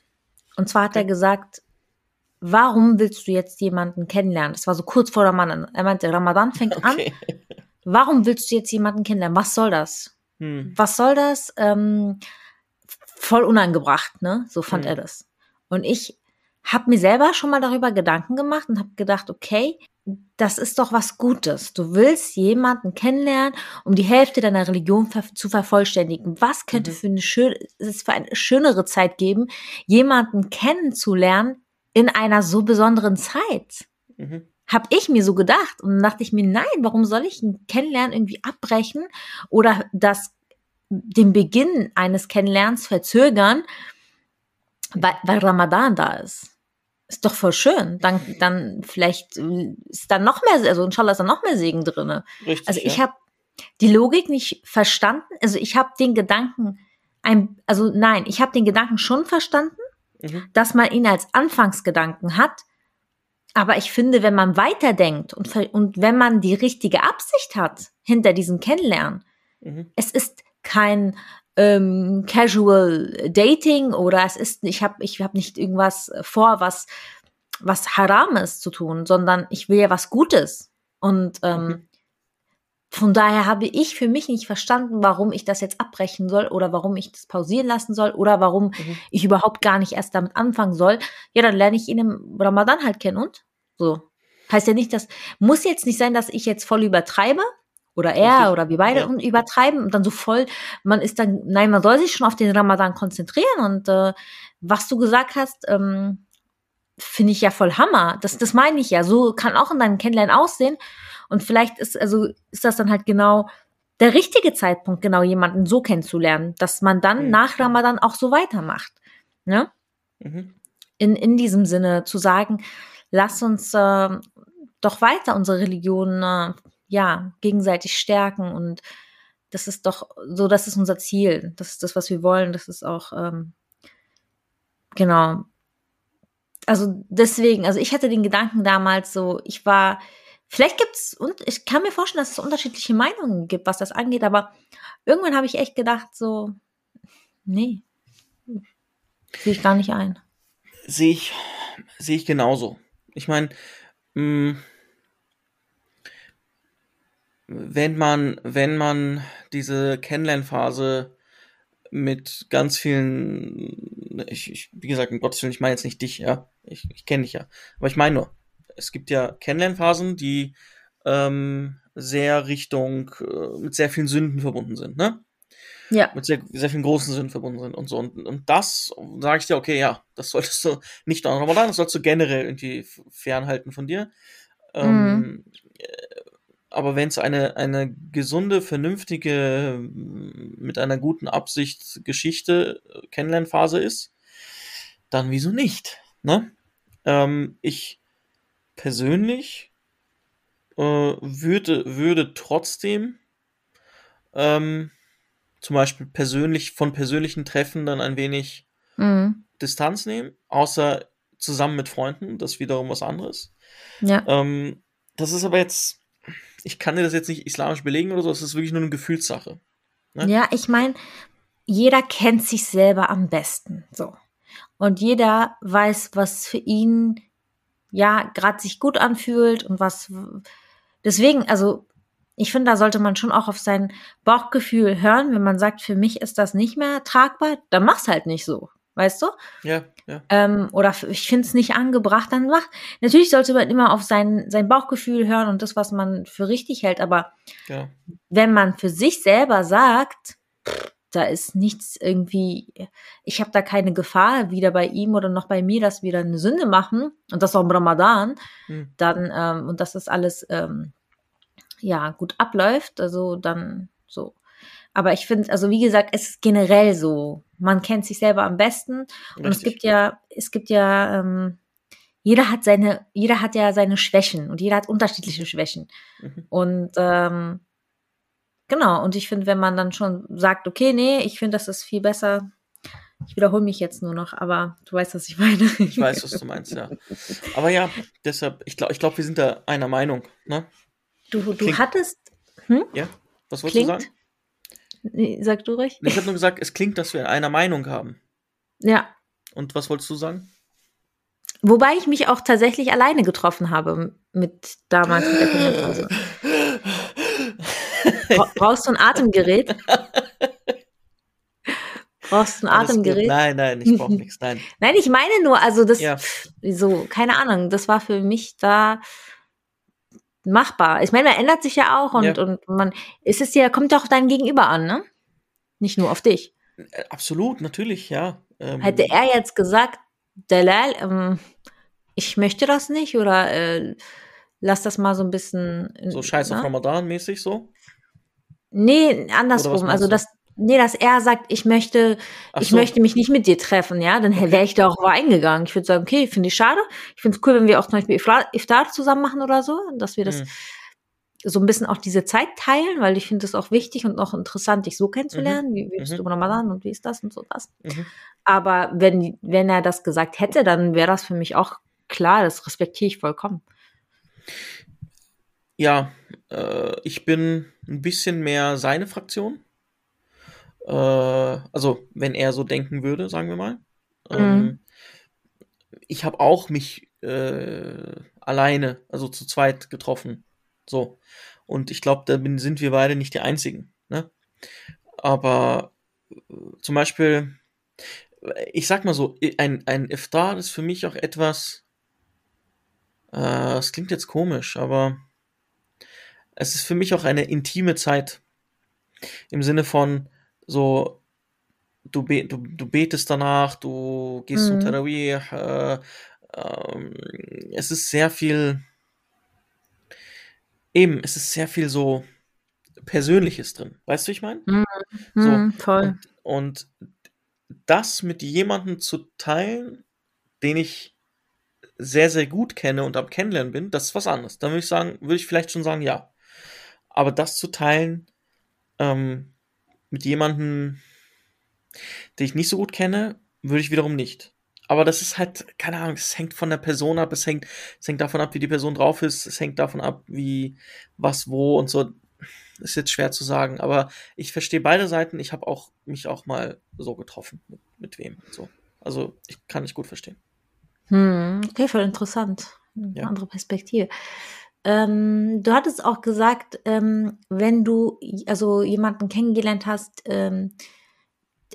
Und zwar hat okay. er gesagt, warum willst du jetzt jemanden kennenlernen? Das war so kurz vor Ramadan. Er meinte, Ramadan fängt okay. an. Warum willst du jetzt jemanden kennenlernen? Was soll das? Hm. Was soll das? Ähm, voll unangebracht, ne? So fand hm. er das. Und ich habe mir selber schon mal darüber Gedanken gemacht und habe gedacht, okay, das ist doch was Gutes. Du willst jemanden kennenlernen, um die Hälfte deiner Religion ver zu vervollständigen. Was könnte mhm. für eine schöne, es für eine schönere Zeit geben, jemanden kennenzulernen in einer so besonderen Zeit? Mhm. Hab ich mir so gedacht und dann dachte ich mir, nein, warum soll ich ein Kennenlernen irgendwie abbrechen oder das den Beginn eines Kennenlernens verzögern, weil, weil Ramadan da ist? Ist doch voll schön. Dann, dann vielleicht ist da noch mehr, also inshallah ist da noch mehr Segen drinne. Richtig, also ich ja. habe die Logik nicht verstanden. Also ich habe den Gedanken ein, also nein, ich habe den Gedanken schon verstanden, Mhm. dass man ihn als Anfangsgedanken hat. Aber ich finde, wenn man weiterdenkt und, und wenn man die richtige Absicht hat hinter diesem Kennenlernen, Mhm. es ist kein ähm, Casual Dating oder es ist, ich habe ich hab nicht irgendwas vor, was, was haram ist zu tun, sondern ich will ja was Gutes. Und ähm, Mhm. von daher habe ich für mich nicht verstanden, warum ich das jetzt abbrechen soll oder warum ich das pausieren lassen soll oder warum Mhm. ich überhaupt gar nicht erst damit anfangen soll. Ja, dann lerne ich ihn im Ramadan halt kennen und so. Heißt ja nicht, dass muss jetzt nicht sein, dass ich jetzt voll übertreibe oder er Richtig. oder wir beide Ja. und übertreiben und dann so voll, man ist dann, nein, man soll sich schon auf den Ramadan konzentrieren und äh, was du gesagt hast, ähm, finde ich ja voll Hammer. Das, das meine ich ja. So kann auch in deinem Kennenlernen aussehen. Und vielleicht ist, also, ist das dann halt genau der richtige Zeitpunkt, genau jemanden so kennenzulernen, dass man dann Mhm. nach Ramadan auch so weitermacht. Ne? Mhm. In, in diesem Sinne zu sagen, lass uns äh, doch weiter unsere Religion äh, ja gegenseitig stärken und das ist doch so, das ist unser Ziel. Das ist das, was wir wollen. Das ist auch ähm, genau. Also deswegen, also ich hatte den Gedanken damals so, ich war, vielleicht gibt's und ich kann mir vorstellen, dass es unterschiedliche Meinungen gibt, was das angeht, aber irgendwann habe ich echt gedacht so, nee, sehe ich gar nicht ein. Sehe ich, sehe ich genauso. Ich meine, mh, wenn man, wenn man diese Kennenlernphase mit ganz vielen, ich, ich wie gesagt, um Gottes Willen, ich meine jetzt nicht dich, ja, ich, ich kenne dich ja, aber ich meine nur, es gibt ja Kennenlernphasen, die ähm, sehr Richtung, äh, mit sehr vielen Sünden verbunden sind, ne? Ja, mit sehr, sehr vielen großen Sünden verbunden sind und so. Und, und das sage ich dir, okay, ja, das solltest du nicht nur an Ramadan, das sollst du generell irgendwie fernhalten von dir. Ähm, äh, aber wenn es eine, eine gesunde, vernünftige, m, mit einer guten Absicht Geschichte, äh, Kennenlernphase ist, dann wieso nicht? Ne? Ähm, ich persönlich äh, würde, würde trotzdem ähm, zum Beispiel persönlich von persönlichen Treffen dann ein wenig mhm. Distanz nehmen, außer zusammen mit Freunden, das ist wiederum was anderes. ja, Ähm, das ist aber jetzt, ich kann dir das jetzt nicht islamisch belegen oder so, das ist wirklich nur eine Gefühlssache. ne? ja, ich meine, jeder kennt sich selber am besten, so. Und jeder weiß, was für ihn ja gerade sich gut anfühlt und was deswegen, also ich finde, da sollte man schon auch auf sein Bauchgefühl hören. Wenn man sagt, für mich ist das nicht mehr tragbar, dann mach's halt nicht so. Weißt du? Ja, ja. Ähm, oder ich finde es nicht angebracht, dann mach. Natürlich sollte man immer auf sein, sein Bauchgefühl hören und das, was man für richtig hält. Aber Genau. wenn man für sich selber sagt, da ist nichts irgendwie, ich habe da keine Gefahr, weder bei ihm oder noch bei mir, dass wir dann eine Sünde machen und das auch im Ramadan, Hm. dann ähm, und dass das alles ähm, ja gut abläuft, also dann so. Aber ich finde, also wie gesagt, es ist generell so. Man kennt sich selber am besten und es gibt ja, es gibt ja, ähm, jeder hat seine, jeder hat ja seine Schwächen und jeder hat unterschiedliche Schwächen. Mhm. Und ähm, genau, und ich finde, wenn man dann schon sagt, okay, nee, ich finde, das ist viel besser. Ich wiederhole mich jetzt nur noch, aber du weißt, was ich meine. Ich weiß, was du meinst, ja. (laughs) Aber ja, deshalb, ich glaube, ich glaub, wir sind da einer Meinung. Ne? Du, du Klingt- hattest, hm? Ja? Was wolltest Klingt. du sagen? Nee, sag du ruhig. Ich habe nur gesagt, es klingt, dass wir einer Meinung haben. Ja. Und was wolltest du sagen? Wobei ich mich auch tatsächlich alleine getroffen habe mit damals mit der Kinderpause. (laughs) Bra brauchst du ein Atemgerät? Brauchst du ein Alles gut. Atemgerät? Nein, nein, ich brauche (laughs) nichts. Nein. Nein, ich meine nur, also das, Ja. so, keine Ahnung, das war für mich da machbar. Ich meine, man ändert sich ja auch und, Ja. und man, es ist ja, kommt auch dein Gegenüber an, ne? Nicht nur auf dich. Äh, Absolut, natürlich, ja. Ähm, Hätte er jetzt gesagt, Dalal, ähm, ich möchte das nicht oder äh, lass das mal so ein bisschen. so scheiß auf ne? Ramadan mäßig so? Nee, andersrum. Also dass, nee, dass er sagt, ich möchte, Ach ich so. möchte mich nicht mit dir treffen, ja, dann wäre ich da auch eingegangen. Ich würde sagen, okay, finde ich schade. Ich finde es cool, wenn wir auch zum Beispiel Iftar, zusammen machen oder so, dass wir das Hm. so ein bisschen auch diese Zeit teilen, weil ich finde es auch wichtig und auch interessant, dich so kennenzulernen. Mhm. Wie, wie bist mhm. du Ramadan und wie ist das und so das. Mhm. Aber wenn, wenn er das gesagt hätte, dann wäre das für mich auch klar, das respektiere ich vollkommen. Ja, äh, ich bin ein bisschen mehr seine Fraktion. Äh, also, wenn er so denken würde, sagen wir mal. Mhm. Ähm, ich habe auch mich äh, alleine, also zu zweit getroffen. So. Und ich glaube, da sind wir beide nicht die Einzigen. Ne? Aber äh, zum Beispiel, ich sag mal so, ein, ein Iftar ist für mich auch etwas, äh, es klingt jetzt komisch, aber es ist für mich auch eine intime Zeit. Im Sinne von so, du, be du, du betest danach, du gehst mhm. zum Tarawih, äh, ähm, es ist sehr viel, eben, es ist sehr viel so Persönliches drin. Weißt du, wie ich meine? Mhm. So, mhm, voll. Und, und das mit jemandem zu teilen, den ich sehr, sehr gut kenne und am Kennenlernen bin, das ist was anderes. Da würde ich sagen, würde ich vielleicht schon sagen, ja. Aber das zu teilen ähm, mit jemandem, den ich nicht so gut kenne, würde ich wiederum nicht. Aber das ist halt, keine Ahnung, es hängt von der Person ab, es hängt, es hängt davon ab, wie die Person drauf ist, es hängt davon ab, wie, was, wo und so. Ist jetzt schwer zu sagen, aber ich verstehe beide Seiten. Ich habe auch mich auch mal so getroffen, mit, mit wem. So. Also ich kann ich gut verstehen. Hm, okay, voll interessant. Eine ja. andere Perspektive. Ähm, du hattest auch gesagt, ähm, wenn du also jemanden kennengelernt hast, ähm,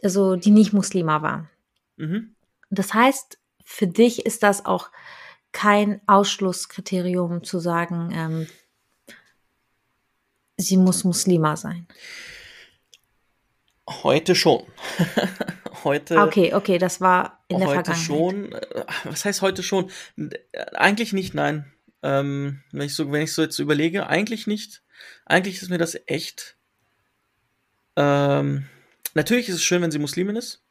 also die nicht Muslima war. Mhm. Das heißt, für dich ist das auch kein Ausschlusskriterium zu sagen, ähm, sie muss Muslima sein. Heute schon. (laughs) heute. Okay, okay, das war in der heute Vergangenheit. Heute schon. Äh, was heißt heute schon? Eigentlich nicht, nein. Ähm, wenn ich so, wenn ich so jetzt überlege, eigentlich nicht. Eigentlich ist mir das echt. Ähm, natürlich ist es schön, wenn sie Muslimin ist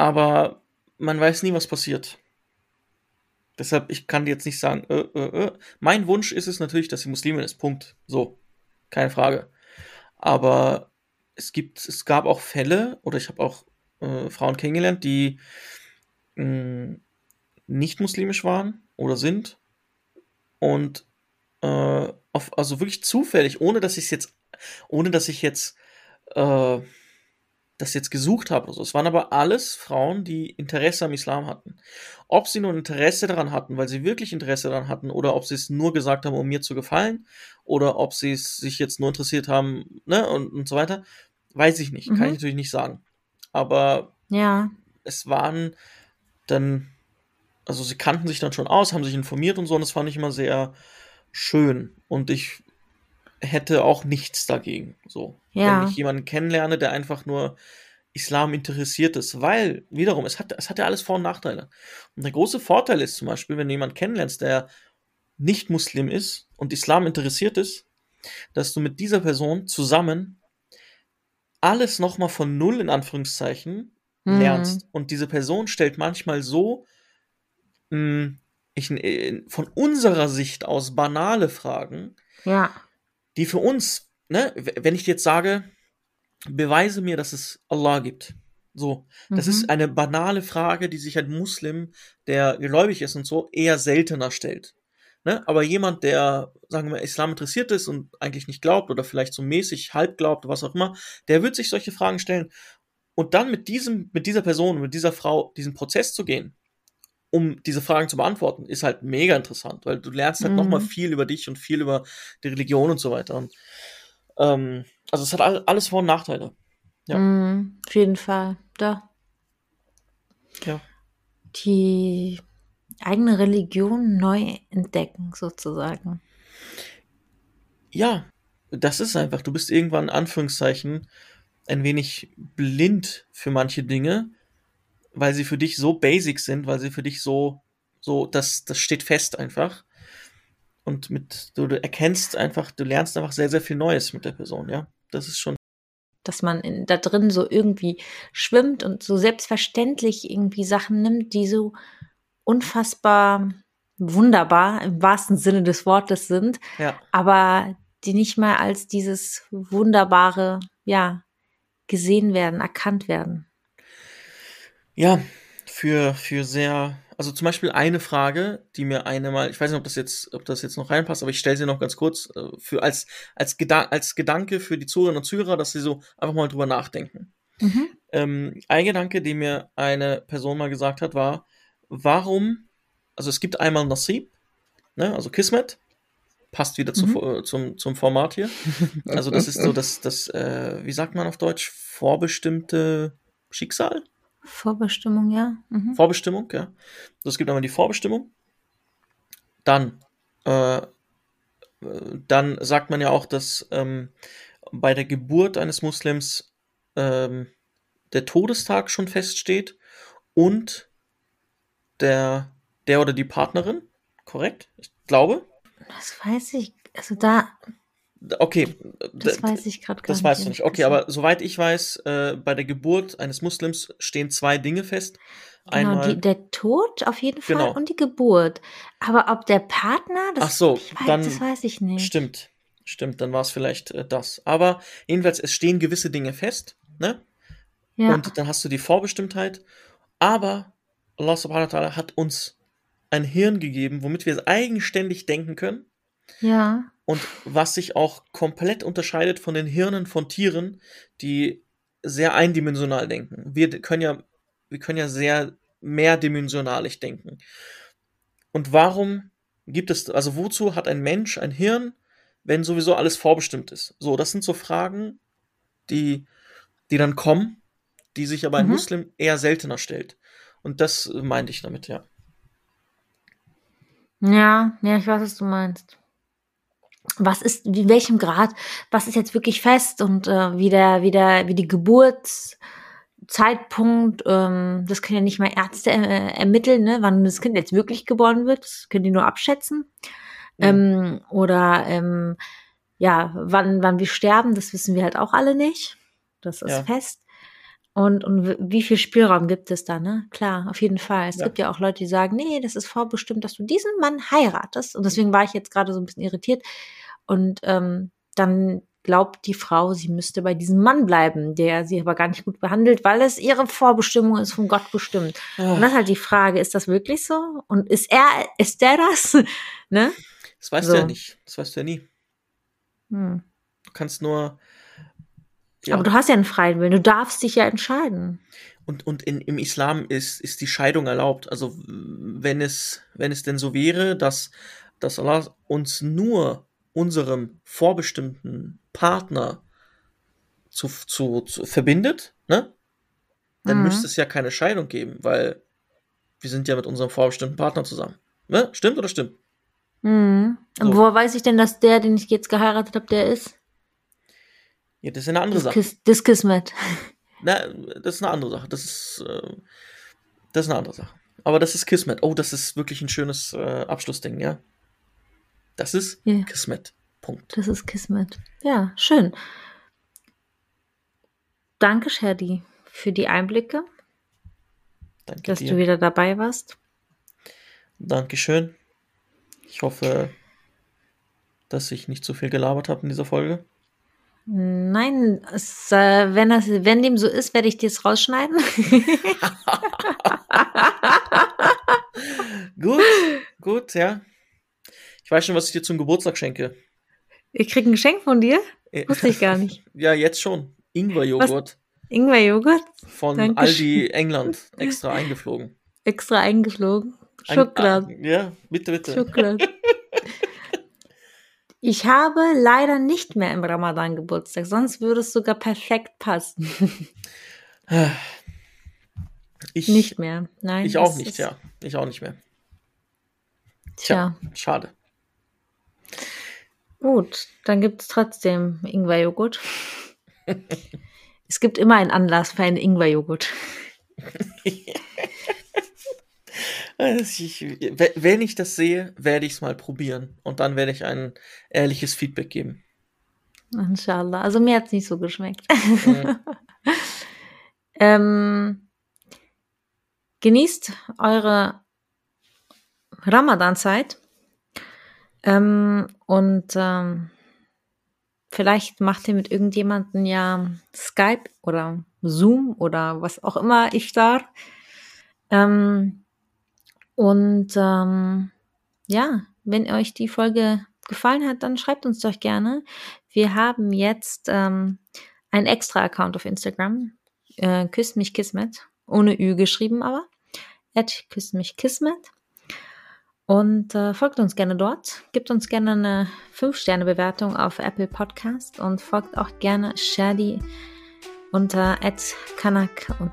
aber man weiß nie, was passiert. Deshalb, ich kann jetzt nicht sagen, äh, äh, äh. mein Wunsch ist es natürlich, dass sie Muslimin ist. Punkt. So. Keine Frage. Aber es gibt, es gab auch Fälle, oder ich habe auch äh, Frauen kennengelernt, die mh, mm, nicht muslimisch waren oder sind. Und äh, auf, also wirklich zufällig, ohne dass ich es jetzt, ohne dass ich jetzt äh, das jetzt gesucht habe. Also es waren aber alles Frauen, die Interesse am Islam hatten. Ob sie nur Interesse daran hatten, weil sie wirklich Interesse daran hatten, oder ob sie es nur gesagt haben, um mir zu gefallen, oder ob sie es sich jetzt nur interessiert haben, ne, und, und so weiter, weiß ich nicht. Mhm. Kann ich natürlich nicht sagen. Aber ja. es waren dann, also sie kannten sich dann schon aus, haben sich informiert und so, und das fand ich immer sehr schön. Und ich hätte auch nichts dagegen. So. Ja. Wenn ich jemanden kennenlerne, der einfach nur Islam interessiert ist, weil, wiederum, es hat, es hat ja alles Vor- und Nachteile. Und der große Vorteil ist zum Beispiel, wenn du jemanden kennenlernst, der nicht Muslim ist und Islam interessiert ist, dass du mit dieser Person zusammen alles nochmal von Null in Anführungszeichen mhm. lernst. Und diese Person stellt manchmal so ich, äh, von unserer Sicht aus banale Fragen, ja die für uns, ne, wenn ich jetzt sage, beweise mir, dass es Allah gibt. So, das mhm. ist eine banale Frage, die sich ein Muslim, der gläubig ist und so, eher seltener stellt. Ne? Aber jemand, der, sagen wir, Islam interessiert ist und eigentlich nicht glaubt oder vielleicht so mäßig halb glaubt, was auch immer, der wird sich solche Fragen stellen. Und dann mit diesem, mit dieser Person, mit dieser Frau diesen Prozess zu gehen, um diese Fragen zu beantworten, ist halt mega interessant, weil du lernst halt mhm. nochmal viel über dich und viel über die Religion und so weiter. Und, ähm, also es hat alles Vor- und Nachteile. Ja. Mhm, auf jeden Fall. Da. Ja. Die eigene Religion neu entdecken, sozusagen. Ja, das ist einfach. Du bist irgendwann in Anführungszeichen ein wenig blind für manche Dinge weil sie für dich so basic sind, weil sie für dich so, so, das, das steht fest einfach. Und mit, du, du erkennst einfach, du lernst einfach sehr, sehr viel Neues mit der Person, ja. Das ist schon. Dass man in, da drin so irgendwie schwimmt und so selbstverständlich irgendwie Sachen nimmt, die so unfassbar wunderbar im wahrsten Sinne des Wortes sind, Ja. aber die nicht mal als dieses wunderbare, ja, gesehen werden, erkannt werden. Ja, für, für sehr, also zum Beispiel eine Frage, die mir eine mal, ich weiß nicht, ob das jetzt, ob das jetzt noch reinpasst, aber ich stelle sie noch ganz kurz, äh, für als, als, Gedan als Gedanke für die Zuhörerinnen und Zuhörer, dass sie so einfach mal drüber nachdenken. Mhm. Ähm, ein Gedanke, den mir eine Person mal gesagt hat, war, warum, also es gibt einmal Nasib, ne, also Kismet, passt wieder zu, Mhm. zum, zum Format hier. Also das ist so das, das äh, wie sagt man auf Deutsch, vorbestimmte Schicksal? Vorbestimmung, ja. Mhm. Vorbestimmung, ja. Es gibt einmal die Vorbestimmung. Dann, äh, äh, dann sagt man ja auch, dass ähm, bei der Geburt eines Muslims ähm, der Todestag schon feststeht und der, der oder die Partnerin, korrekt? Ich glaube. Das weiß ich, also da, Okay, das weiß ich gerade gar das nicht. weißt du nicht. Okay, aber soweit ich weiß, äh, bei der Geburt eines Muslims stehen zwei Dinge fest. Genau, Einmal, die, der Tod auf jeden Fall Genau. und die Geburt. Aber ob der Partner, das, ach so, ich weiß, dann das weiß ich nicht. stimmt, stimmt, dann war es vielleicht äh, das. Aber jedenfalls, es stehen gewisse Dinge fest, ne? Ja, Und dann hast du die Vorbestimmtheit. Aber Allah subhanahu wa ta'ala hat uns ein Hirn gegeben, womit wir eigenständig denken können. ja, Und was sich auch komplett unterscheidet von den Hirnen von Tieren, die sehr eindimensional denken. Wir können ja, wir können ja sehr mehrdimensionalig denken. Und warum gibt es, also wozu hat ein Mensch ein Hirn, wenn sowieso alles vorbestimmt ist? So, das sind so Fragen, die, die dann kommen, die sich aber ein Mhm. Muslim eher seltener stellt. Und das meinte ich damit, ja. ja, ja, ich weiß, was du meinst. Was ist, wie welchem Grad, was ist jetzt wirklich fest und äh, wie der, wie der, wie die Geburtszeitpunkt, ähm, das können ja nicht mal Ärzte äh, ermitteln, ne, wann das Kind jetzt wirklich geboren wird, das können die nur abschätzen. Ja. Ähm, oder ähm, ja, wann, wann wir sterben, das wissen wir halt auch alle nicht. Das ist Ja. fest. Und, und wie viel Spielraum gibt es da, ne? Klar, auf jeden Fall. Es Ja. gibt ja auch Leute, die sagen, nee, das ist vorbestimmt, dass du diesen Mann heiratest. Und deswegen war ich jetzt gerade so ein bisschen irritiert. Und ähm, dann glaubt die Frau, sie müsste bei diesem Mann bleiben, der sie aber gar nicht gut behandelt, weil es ihre Vorbestimmung ist, von Gott bestimmt. Und das ist halt die Frage, ist das wirklich so? Und ist er, ist der das? (laughs) ne? Das weißt du ja So. nicht. Das weißt du ja nie. Hm. Du kannst nur. Ja. Aber du hast ja einen freien Willen, du darfst dich ja entscheiden. Und, und in, im Islam ist, ist die Scheidung erlaubt. Also wenn es, wenn es denn so wäre, dass, dass Allah uns nur unserem vorbestimmten Partner zu, zu, zu verbindet, ne? Dann Mhm. müsste es ja keine Scheidung geben, weil wir sind ja mit unserem vorbestimmten Partner zusammen. Ne? Stimmt oder stimmt? Mhm. So. Und woher weiß ich denn, dass der, den ich jetzt geheiratet habe, der ist? Ja, das ist eine andere Das, Sache. Kis das Kismet. (laughs) Na, das ist eine andere Sache. Das ist, äh, das ist eine andere Sache. Aber das ist Kismet. Oh, das ist wirklich ein schönes äh, Abschlussding, ja. Das ist Ja. Kismet. Punkt. Das ist Kismet. Ja, schön. Danke, Sherdy, für die Einblicke, Danke dass dir. du wieder dabei warst. Dankeschön. Ich hoffe, dass ich nicht zu viel gelabert habe in dieser Folge. Nein, es, äh, wenn, das, wenn dem so ist, werde ich dir es rausschneiden. (laughs) Gut, gut, ja. Ich weiß schon, was ich dir zum Geburtstag schenke. ich krieg ein Geschenk von dir. Äh, Wusste ich gar nicht. (laughs) Ja, jetzt schon. Ingwerjoghurt Ingwerjoghurt, von Dankeschön. Aldi England extra (laughs) eingeflogen. extra eingeflogen. Ein- Schokolade. ah, Ja, bitte, bitte. Schokolade. Ich habe leider nicht mehr im Ramadan Geburtstag, sonst würde es sogar perfekt passen. (sighs) Ich, nicht mehr. Nein. ich auch nicht, ja. Ich auch nicht mehr. Tja, Schade. gut. Dann gibt es trotzdem Ingwerjoghurt. (laughs) es gibt immer einen Anlass für einen Ingwerjoghurt. (laughs) Ich, we- wenn ich das sehe, werde ich es mal probieren. Und dann werde ich ein ehrliches Feedback geben. Inshallah. Also mir hat es nicht so geschmeckt. Mhm. (laughs) ähm, genießt eure Ramadan-Zeit. Ähm, und ähm, vielleicht macht ihr mit irgendjemandem ja Skype oder Zoom oder was auch immer ich da. Ähm, und ähm, ja, wenn euch die Folge gefallen hat, dann schreibt uns doch gerne. Wir haben jetzt ähm, einen extra Account auf Instagram. Äh, küsst mich Kismet. Ohne Ü geschrieben aber. At küsst mich Kismet. Und äh, folgt uns gerne dort. Gibt uns gerne eine 5-Sterne-Bewertung auf Apple Podcast und folgt auch gerne Shadi unter kanak-is-da.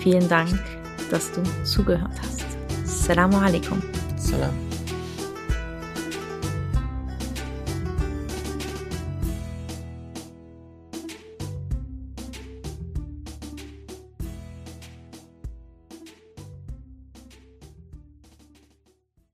Vielen Dank, dass du zugehört hast. Assalamu alaikum. Salam.